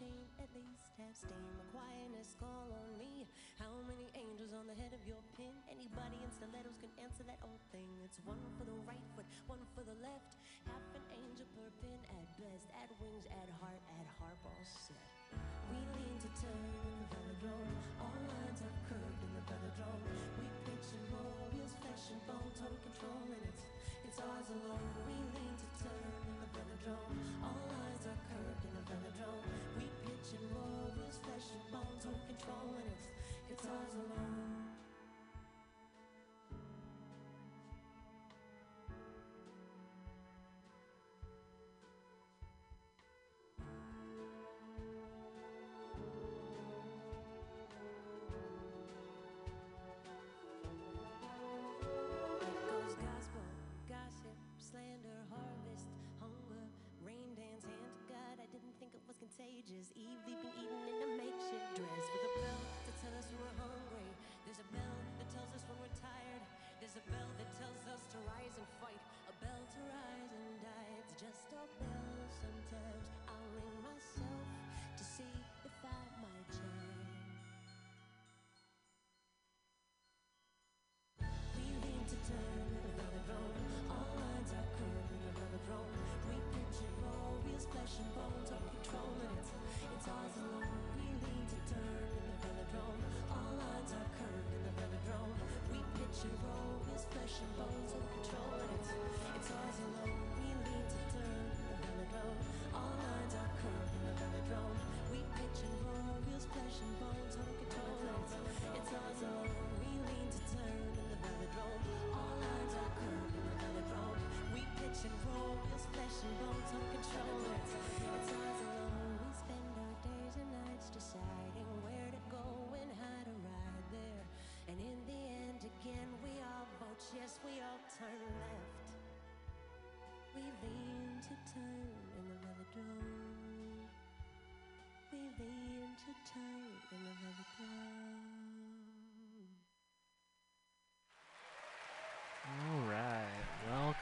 Shame, at least have steam. A quietness call on me. How many angels on the head of your pin? Anybody in stilettos can answer that old thing. It's one for the right foot, one for the left. Half an angel per pin at best. Add wings, add heart, add harp, all set. We lean to turn in the velodrome. All lines are curved in the velodrome. We pitch and roll, wheels, flesh and bone, total control, and it's it's ours alone. We lean contagious. Eve leaping, eating in a makeshift dress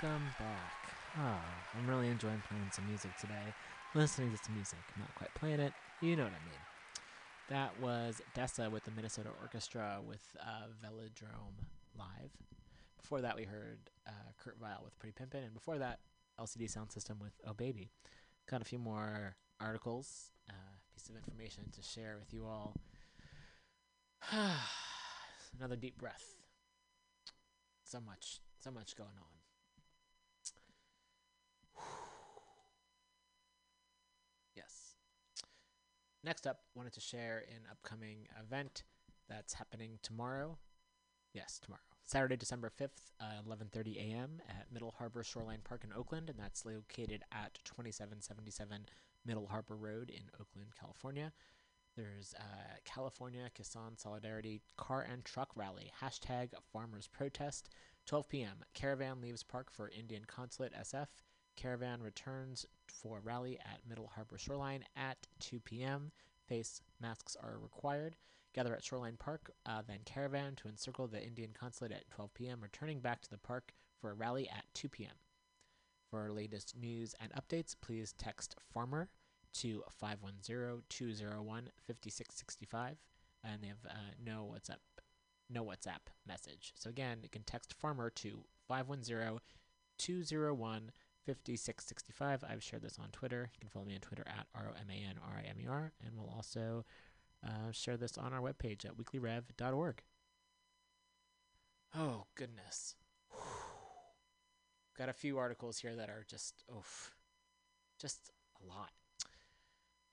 welcome back. Oh, I'm really enjoying playing some music today. Listening to some music, not quite playing it. You know what I mean. That was Dessa with the Minnesota Orchestra with uh, Velodrome live. Before that, we heard uh, Kurt Vile with Pretty Pimpin', and before that, LCD Soundsystem with Oh Baby. Got a few more articles, uh, piece of information to share with you all. Another deep breath so much so much going on yes next up wanted to share an upcoming event that's happening tomorrow yes tomorrow saturday december 5th uh, 11.30 a.m at middle harbor shoreline park in oakland and that's located at 2777 middle harbor road in oakland california there's uh, California Kisan Solidarity Car and Truck Rally. Hashtag Farmers Protest. 12 p.m. Caravan leaves park for Indian Consulate SF. Caravan returns for rally at Middle Harbor Shoreline at 2 p.m. Face masks are required. Gather at Shoreline Park, uh, then Caravan to encircle the Indian Consulate at 12 p.m., returning back to the park for a rally at 2 p.m. For latest news and updates, please text Farmer to 510-201-5665 and they have uh, no WhatsApp no WhatsApp message. So again, you can text farmer to 510-201-5665. I've shared this on Twitter. You can follow me on Twitter at R-O-M-A-N-R-I-M-E-R and we'll also uh, share this on our webpage at weeklyrev.org. Oh, goodness. Got a few articles here that are just, oof, just a lot.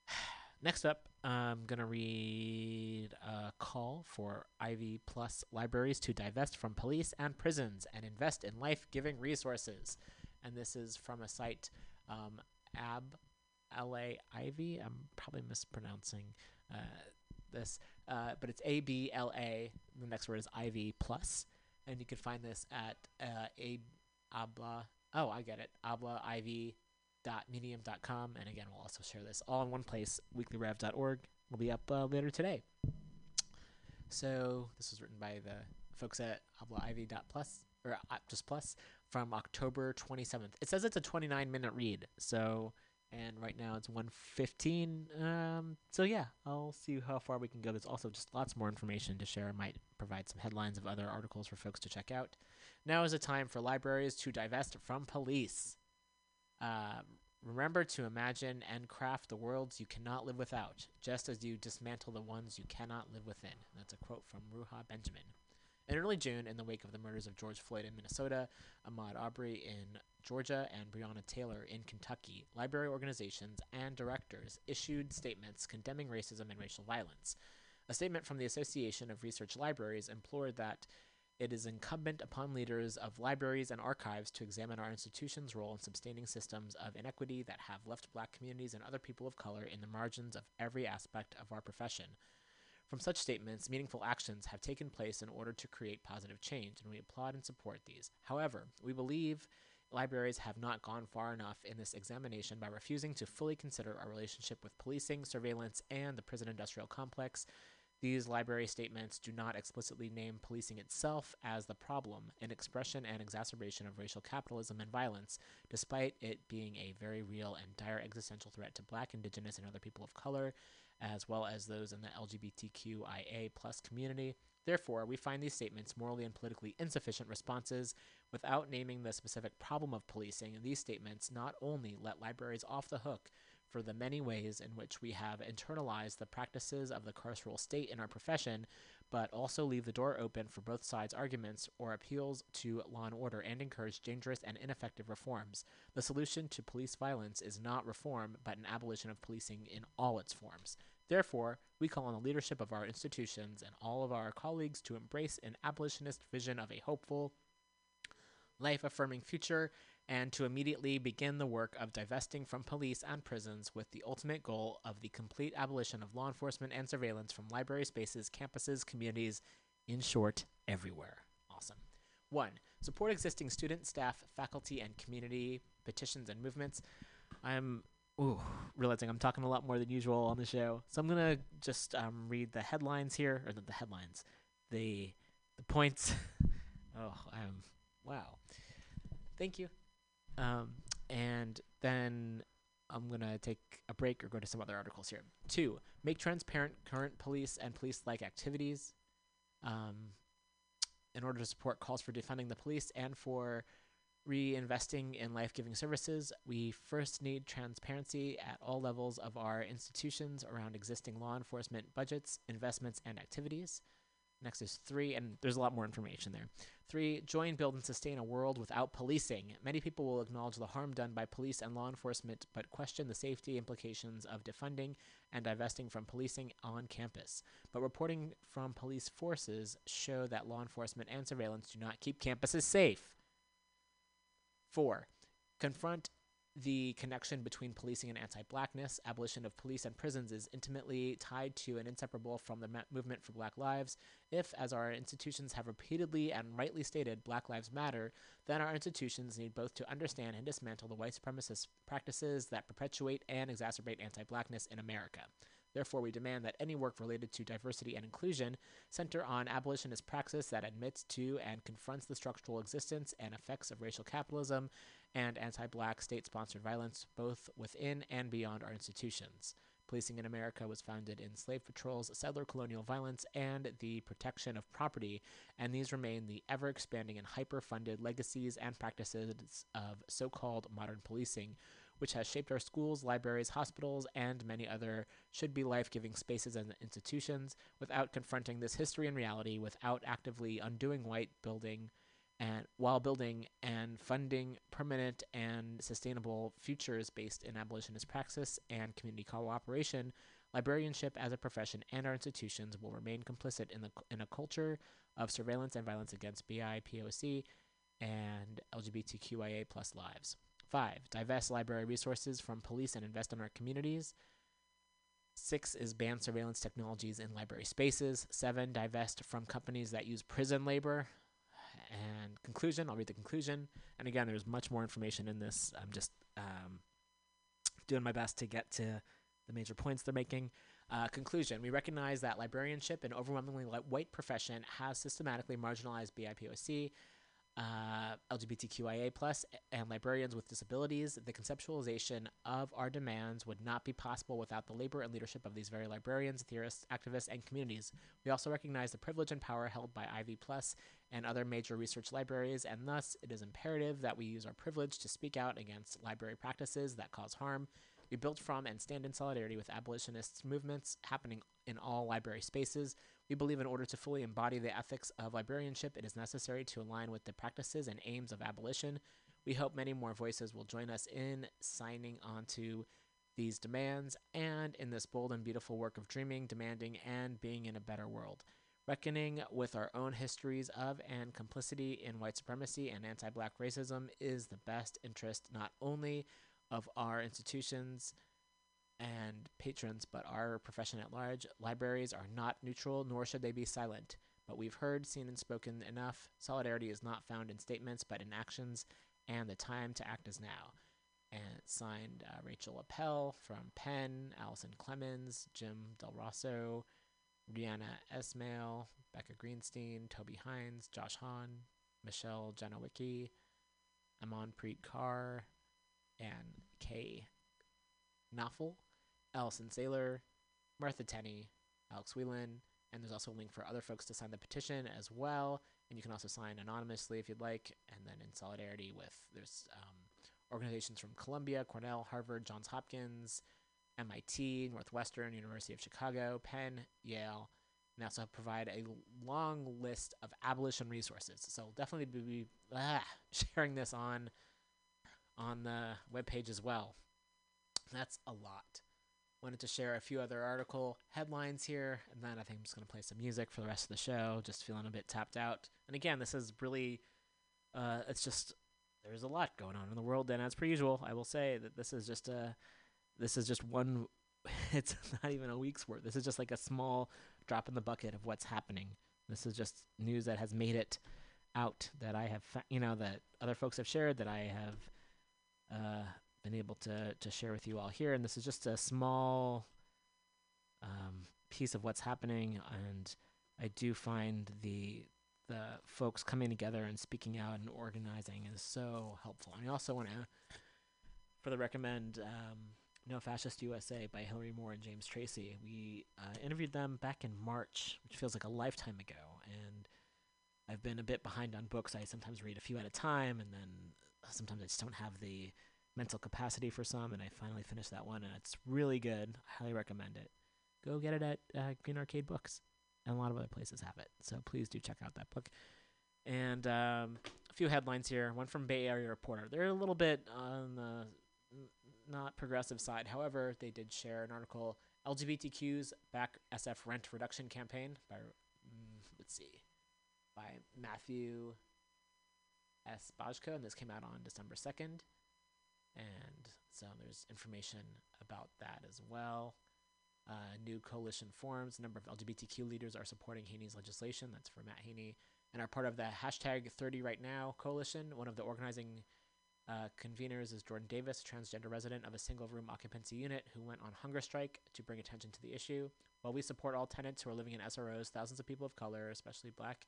Next up, I'm going to read a call for Ivy Plus libraries to divest from police and prisons and invest in life giving resources. And this is from a site, um, AB LA Ivy. I'm probably mispronouncing uh, this, uh, but it's A B L A. The next word is Ivy Plus, and you can find this at uh, a abla. Oh, I get it. Abla Ivy medium.com and again we'll also share this all in one place weeklyrev.org will be up uh, later today so this was written by the folks at abla ivy dot plus or uh, just plus from october 27th it says it's a 29 minute read so and right now it's 115. Um, so yeah, I'll see how far we can go. There's also just lots more information to share. I might provide some headlines of other articles for folks to check out. Now is the time for libraries to divest from police. Uh, remember to imagine and craft the worlds you cannot live without, just as you dismantle the ones you cannot live within. That's a quote from Ruha Benjamin. In early June, in the wake of the murders of George Floyd in Minnesota, Ahmaud Arbery in Georgia, and Breonna Taylor in Kentucky, library organizations and directors issued statements condemning racism and racial violence. A statement from the Association of Research Libraries implored that it is incumbent upon leaders of libraries and archives to examine our institution's role in sustaining systems of inequity that have left black communities and other people of color in the margins of every aspect of our profession. From such statements, meaningful actions have taken place in order to create positive change, and we applaud and support these. However, we believe libraries have not gone far enough in this examination by refusing to fully consider our relationship with policing, surveillance, and the prison industrial complex. These library statements do not explicitly name policing itself as the problem, an expression and exacerbation of racial capitalism and violence, despite it being a very real and dire existential threat to black, indigenous, and other people of color, as well as those in the LGBTQIA plus community. Therefore, we find these statements morally and politically insufficient responses without naming the specific problem of policing. And these statements not only let libraries off the hook for the many ways in which we have internalized the practices of the carceral state in our profession, but also leave the door open for both sides' arguments or appeals to law and order and encourage dangerous and ineffective reforms. The solution to police violence is not reform, but an abolition of policing in all its forms. Therefore, we call on the leadership of our institutions and all of our colleagues to embrace an abolitionist vision of a hopeful, life affirming future and to immediately begin the work of divesting from police and prisons with the ultimate goal of the complete abolition of law enforcement and surveillance from library spaces, campuses, communities, in short, everywhere. Awesome. One, support existing student, staff, faculty, and community petitions and movements. I'm ooh, realizing I'm talking a lot more than usual on the show, so I'm gonna just um, read the headlines here, or the, the headlines, the the points. oh, I'm wow. Thank you. Um, and then I'm gonna take a break or go to some other articles here. Two, make transparent current police and police-like activities. Um, in order to support calls for defunding the police and for reinvesting in life-giving services, we first need transparency at all levels of our institutions around existing law enforcement budgets, investments, and activities. Next is three, and there's a lot more information there. Three, join, build, and sustain a world without policing. Many people will acknowledge the harm done by police and law enforcement, but question the safety implications of defunding and divesting from policing on campus. But reporting from police forces show that law enforcement and surveillance do not keep campuses safe. Four, confront the connection between policing and anti blackness. Abolition of police and prisons is intimately tied to and inseparable from the movement for black lives. If, as our institutions have repeatedly and rightly stated, Black Lives Matter, then our institutions need both to understand and dismantle the white supremacist practices that perpetuate and exacerbate anti blackness in America. Therefore, we demand that any work related to diversity and inclusion center on abolitionist praxis that admits to and confronts the structural existence and effects of racial capitalism and anti black state sponsored violence, both within and beyond our institutions. Policing in America was founded in slave patrols, settler colonial violence, and the protection of property, and these remain the ever expanding and hyper funded legacies and practices of so called modern policing, which has shaped our schools, libraries, hospitals, and many other should be life giving spaces and institutions without confronting this history and reality, without actively undoing white building and while building and funding permanent and sustainable futures based in abolitionist praxis and community cooperation, librarianship as a profession and our institutions will remain complicit in the in a culture of surveillance and violence against BIPOC and LGBTQIA plus lives. Five, divest library resources from police and invest in our communities. Six is ban surveillance technologies in library spaces. Seven, divest from companies that use prison labor. And conclusion, I'll read the conclusion. And again, there's much more information in this. I'm just um, doing my best to get to the major points they're making. Uh, conclusion We recognize that librarianship, an overwhelmingly white profession, has systematically marginalized BIPOC. Uh, LGBTQIA plus and librarians with disabilities, the conceptualization of our demands would not be possible without the labor and leadership of these very librarians, theorists, activists, and communities. We also recognize the privilege and power held by Ivy Plus and other major research libraries, and thus it is imperative that we use our privilege to speak out against library practices that cause harm. We build from and stand in solidarity with abolitionist movements happening in all library spaces. We believe in order to fully embody the ethics of librarianship, it is necessary to align with the practices and aims of abolition. We hope many more voices will join us in signing onto these demands and in this bold and beautiful work of dreaming, demanding, and being in a better world. Reckoning with our own histories of and complicity in white supremacy and anti black racism is the best interest not only of our institutions and patrons, but our profession at large. Libraries are not neutral, nor should they be silent. But we've heard, seen, and spoken enough. Solidarity is not found in statements, but in actions, and the time to act is now. And signed uh, Rachel Appel from Penn, Allison Clemens, Jim Del Rosso, Rihanna Esmail, Becca Greenstein, Toby Hines, Josh Hahn, Michelle Janowicki, Amon Kaur, and Kay Knopfel, Allison Saylor, Martha Tenney, Alex Whelan, and there's also a link for other folks to sign the petition as well. And you can also sign anonymously if you'd like. And then in solidarity with there's um, organizations from Columbia, Cornell, Harvard, Johns Hopkins, MIT, Northwestern, University of Chicago, Penn, Yale. And also provide a long list of abolition resources. So definitely be ah, sharing this on on the webpage as well. That's a lot. Wanted to share a few other article headlines here, and then I think I'm just going to play some music for the rest of the show, just feeling a bit tapped out. And again, this is really, uh, it's just, there's a lot going on in the world, and as per usual, I will say that this is just a, this is just one, it's not even a week's worth. This is just like a small drop in the bucket of what's happening. This is just news that has made it out that I have, fa- you know, that other folks have shared, that I have uh, been able to to share with you all here. And this is just a small um, piece of what's happening. And I do find the the folks coming together and speaking out and organizing is so helpful. And I also want to further recommend um, No Fascist USA by Hilary Moore and James Tracy. We uh, interviewed them back in March, which feels like a lifetime ago. And I've been a bit behind on books. I sometimes read a few at a time, and then sometimes I just don't have the mental capacity for some. And I finally finished that one, and it's really good. I highly recommend it. Go get it at uh, Green Arcade Books, and a lot of other places have it. So please do check out that book. And um, a few headlines here. One from Bay Area Reporter. They're a little bit on the not progressive side. However, they did share an article LGBTQs back SF rent reduction campaign by mm, let's see by Matthew S. Bajko, and this came out on December 2nd. And so there's information about that as well. Uh, new coalition forms. A number of LGBTQ leaders are supporting Haney's legislation. That's for Matt Haney. And are part of the hashtag 30 Right Now coalition. One of the organizing uh, conveners is Jordan Davis, transgender resident of a single room occupancy unit who went on hunger strike to bring attention to the issue. While we support all tenants who are living in SROs, thousands of people of color, especially black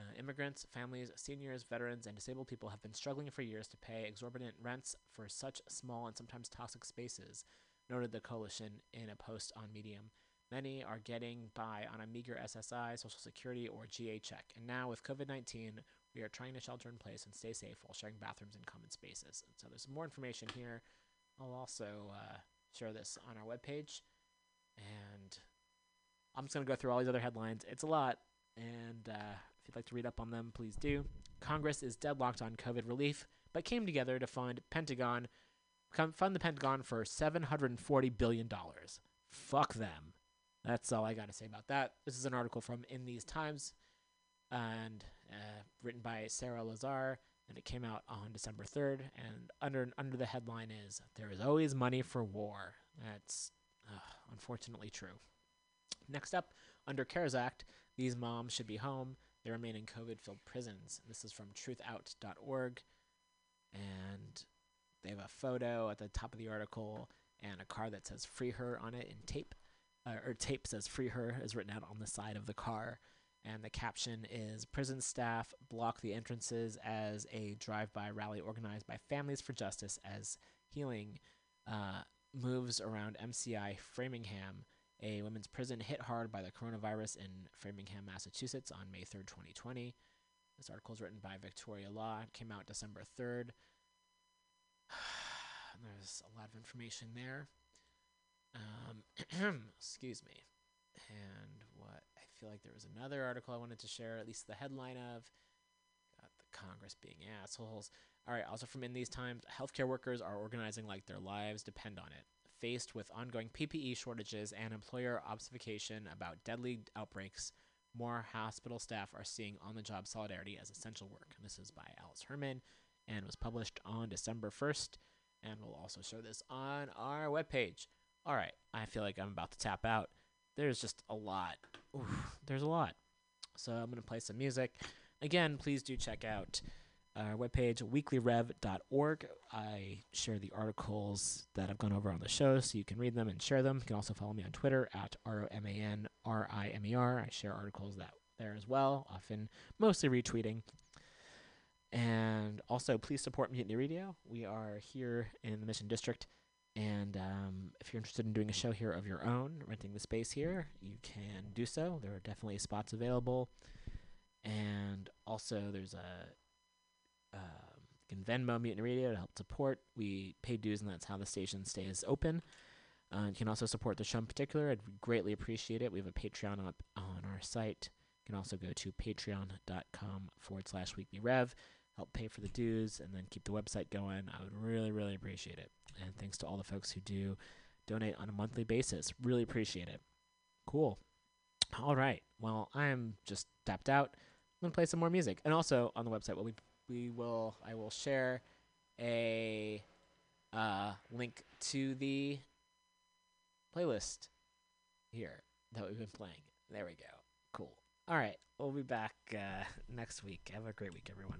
uh, immigrants, families, seniors, veterans, and disabled people have been struggling for years to pay exorbitant rents for such small and sometimes toxic spaces, noted the coalition in a post on Medium. Many are getting by on a meager SSI, Social Security, or GA check. And now, with COVID 19, we are trying to shelter in place and stay safe while sharing bathrooms and common spaces. And so there's more information here. I'll also uh, share this on our webpage. And I'm just going to go through all these other headlines. It's a lot. And uh, if you'd like to read up on them, please do. Congress is deadlocked on COVID relief, but came together to fund Pentagon, fund the Pentagon for $740 billion. Fuck them. That's all I got to say about that. This is an article from In These Times and uh, written by Sarah Lazare, and it came out on December 3rd. And under under the headline is "There is always money for war." That's uh, unfortunately true. Next up, under CARES Act, these moms should be home. They remain in COVID-filled prisons. This is from TruthOut.org, and they have a photo at the top of the article and a car that says "Free Her" on it in tape, uh, or tape says "Free Her" is written out on the side of the car. And the caption is Prison staff block the entrances as a drive by rally organized by Families for Justice as healing uh, moves around MCI Framingham, a women's prison hit hard by the coronavirus in Framingham, Massachusetts on May 3rd, 2020. This article is written by Victoria Law. Came out December 3rd. There's a lot of information there. Um, excuse me. And what I feel like there was another article I wanted to share, at least the headline of. The Congress being assholes. All right. Also, from in these times, healthcare workers are organizing like their lives depend on it. Faced with ongoing PPE shortages and employer obfuscation about deadly outbreaks, more hospital staff are seeing on the job solidarity as essential work. And this is by Alice Herman and was published on December 1st. And we'll also show this on our webpage. All right, I feel like I'm about to tap out. There's just a lot. Oof, there's a lot. So I'm going to play some music. Again, please do check out our webpage, weeklyrev.org. I share the articles that I've gone over on the show so you can read them and share them. You can also follow me on Twitter at R O M A N R I M E R. I share articles that there as well, often mostly retweeting. And also, please support Mutiny Radio. We are here in the Mission District. And um, if you're interested in doing a show here of your own, renting the space here, you can do so. There are definitely spots available. And also, there's a um, you can Venmo Mutiny Radio to help support. We pay dues, and that's how the station stays open. Uh, you can also support the show in particular. I'd greatly appreciate it. We have a Patreon up on our site. You can also go to patreon.com forward slash weekly rev, help pay for the dues, and then keep the website going. I would really, really appreciate it. And thanks to all the folks who do donate on a monthly basis. Really appreciate it. Cool. All right. Well, I'm just tapped out. I'm gonna play some more music, and also on the website, well, we we will I will share a uh, link to the playlist here that we've been playing. There we go. Cool. All right. We'll be back uh, next week. Have a great week, everyone.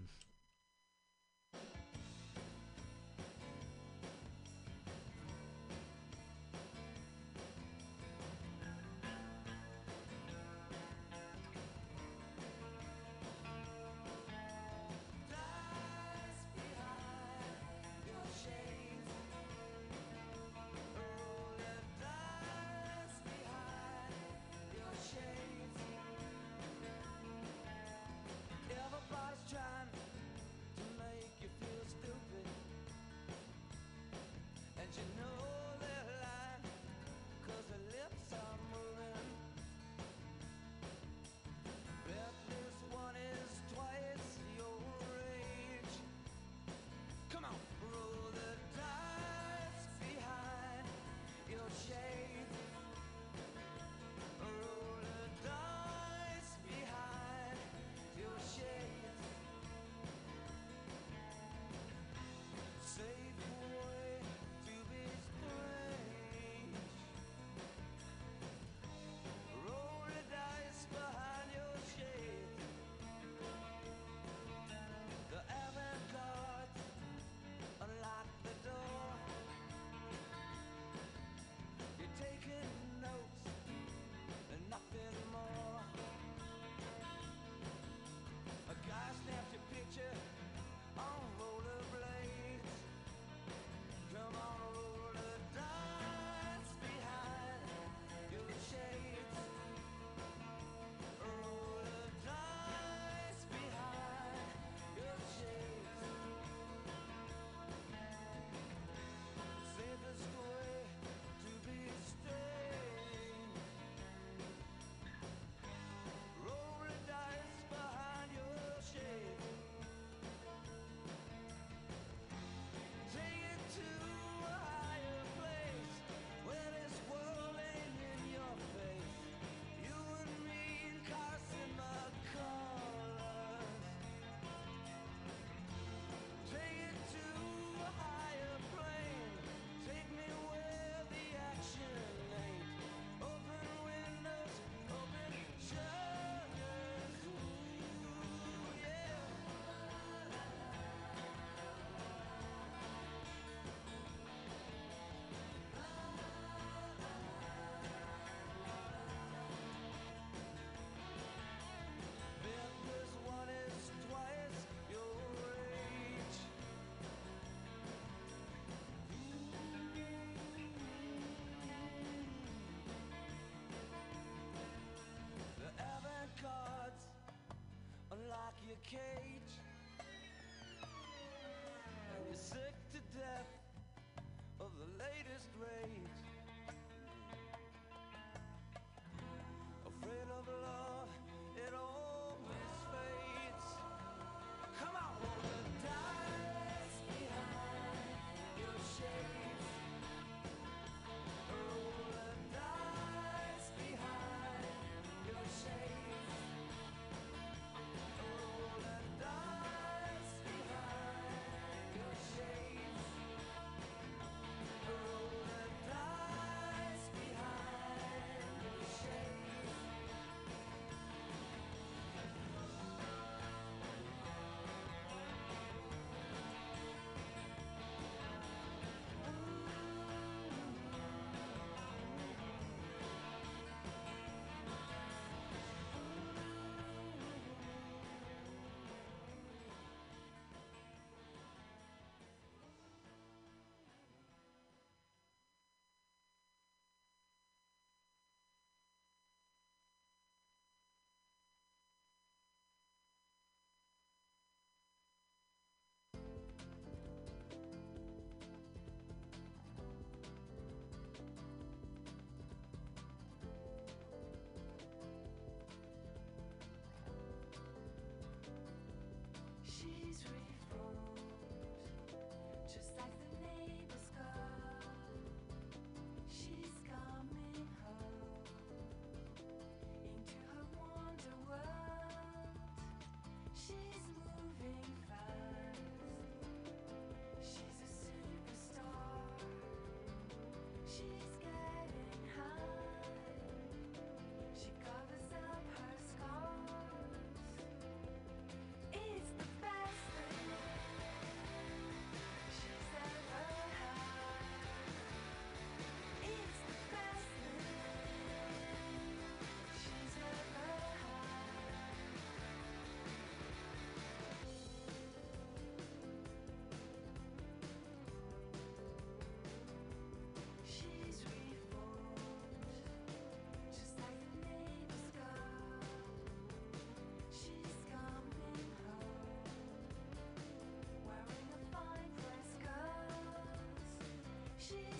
she's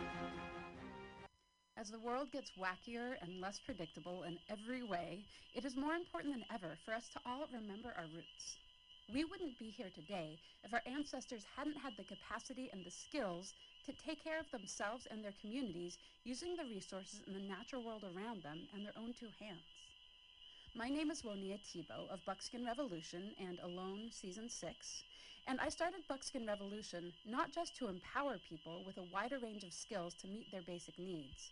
As the world gets wackier and less predictable in every way, it is more important than ever for us to all remember our roots. We wouldn't be here today if our ancestors hadn't had the capacity and the skills to take care of themselves and their communities using the resources in the natural world around them and their own two hands. My name is Woniya Thibeault of Buckskin Revolution and Alone Season 6, and I started Buckskin Revolution not just to empower people with a wider range of skills to meet their basic needs,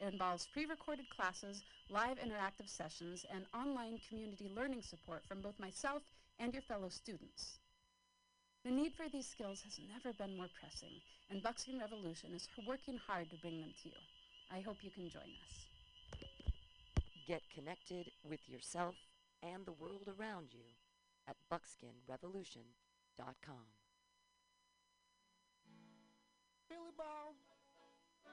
It involves pre recorded classes, live interactive sessions, and online community learning support from both myself and your fellow students. The need for these skills has never been more pressing, and Buckskin Revolution is working hard to bring them to you. I hope you can join us. Get connected with yourself and the world around you at buckskinrevolution.com. Billy Bob,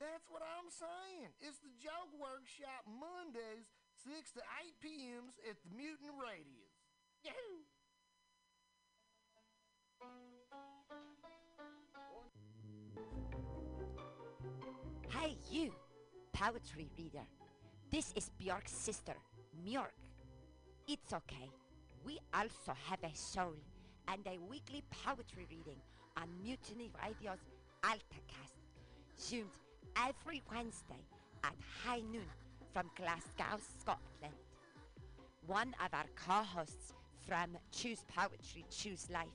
That's what I'm saying. It's the Joke Workshop Mondays, 6 to 8 p.m.s at the Mutant Radius. Yahoo! Hey, you, poetry reader. This is Bjork's sister, Mjork. It's okay. We also have a soul and a weekly poetry reading on Mutiny Radio's AltaCast, zoomed every Wednesday at high noon from Glasgow, Scotland. One of our co-hosts from Choose Poetry, Choose Life,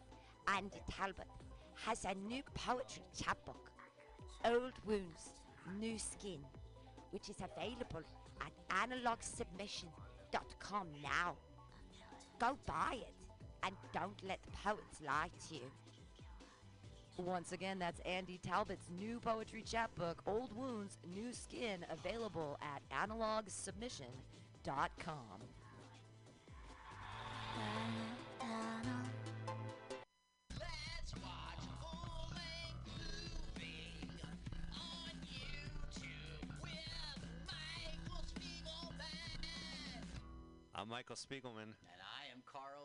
Andy Talbot, has a new poetry chapbook, Old Wounds, New Skin, which is available at analogsubmission.com now. Go buy it and don't let the poets lie to you. Once again, that's Andy Talbot's new poetry chapbook, Old Wounds, New Skin, available at analogsubmission.com. I'm Michael Spiegelman. And I am Carl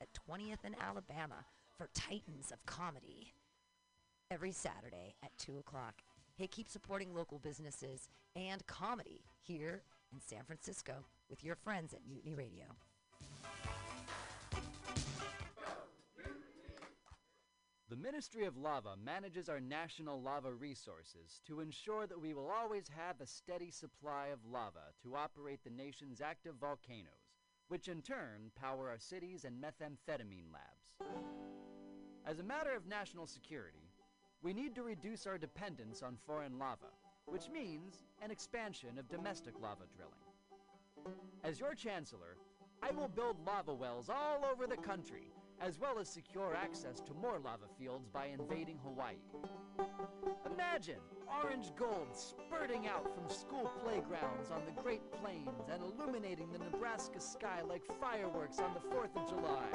at 20th and Alabama for Titans of Comedy every Saturday at 2 o'clock. Hey, keep supporting local businesses and comedy here in San Francisco with your friends at Mutiny Radio. The Ministry of Lava manages our national lava resources to ensure that we will always have a steady supply of lava to operate the nation's active volcanoes, which in turn power our cities and methamphetamine labs. As a matter of national security, we need to reduce our dependence on foreign lava, which means an expansion of domestic lava drilling. As your Chancellor, I will build lava wells all over the country, as well as secure access to more lava fields by invading Hawaii. Imagine orange gold spurting out from school playgrounds on the Great Plains and illuminating the Nebraska sky like fireworks on the 4th of July.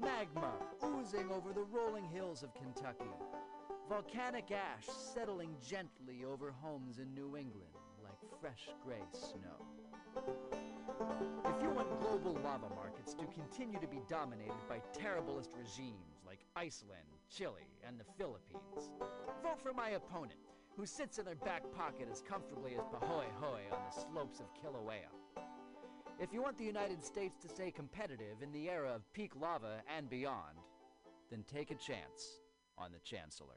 Magma oozing over the rolling hills of Kentucky. Volcanic ash settling gently over homes in New England like fresh gray snow. If you want global lava markets to continue to be dominated by terriblest regimes like Iceland, Chile, and the Philippines, vote for my opponent, who sits in their back pocket as comfortably as Pahoehoe on the slopes of Kilauea. If you want the United States to stay competitive in the era of peak lava and beyond, then take a chance on the Chancellor.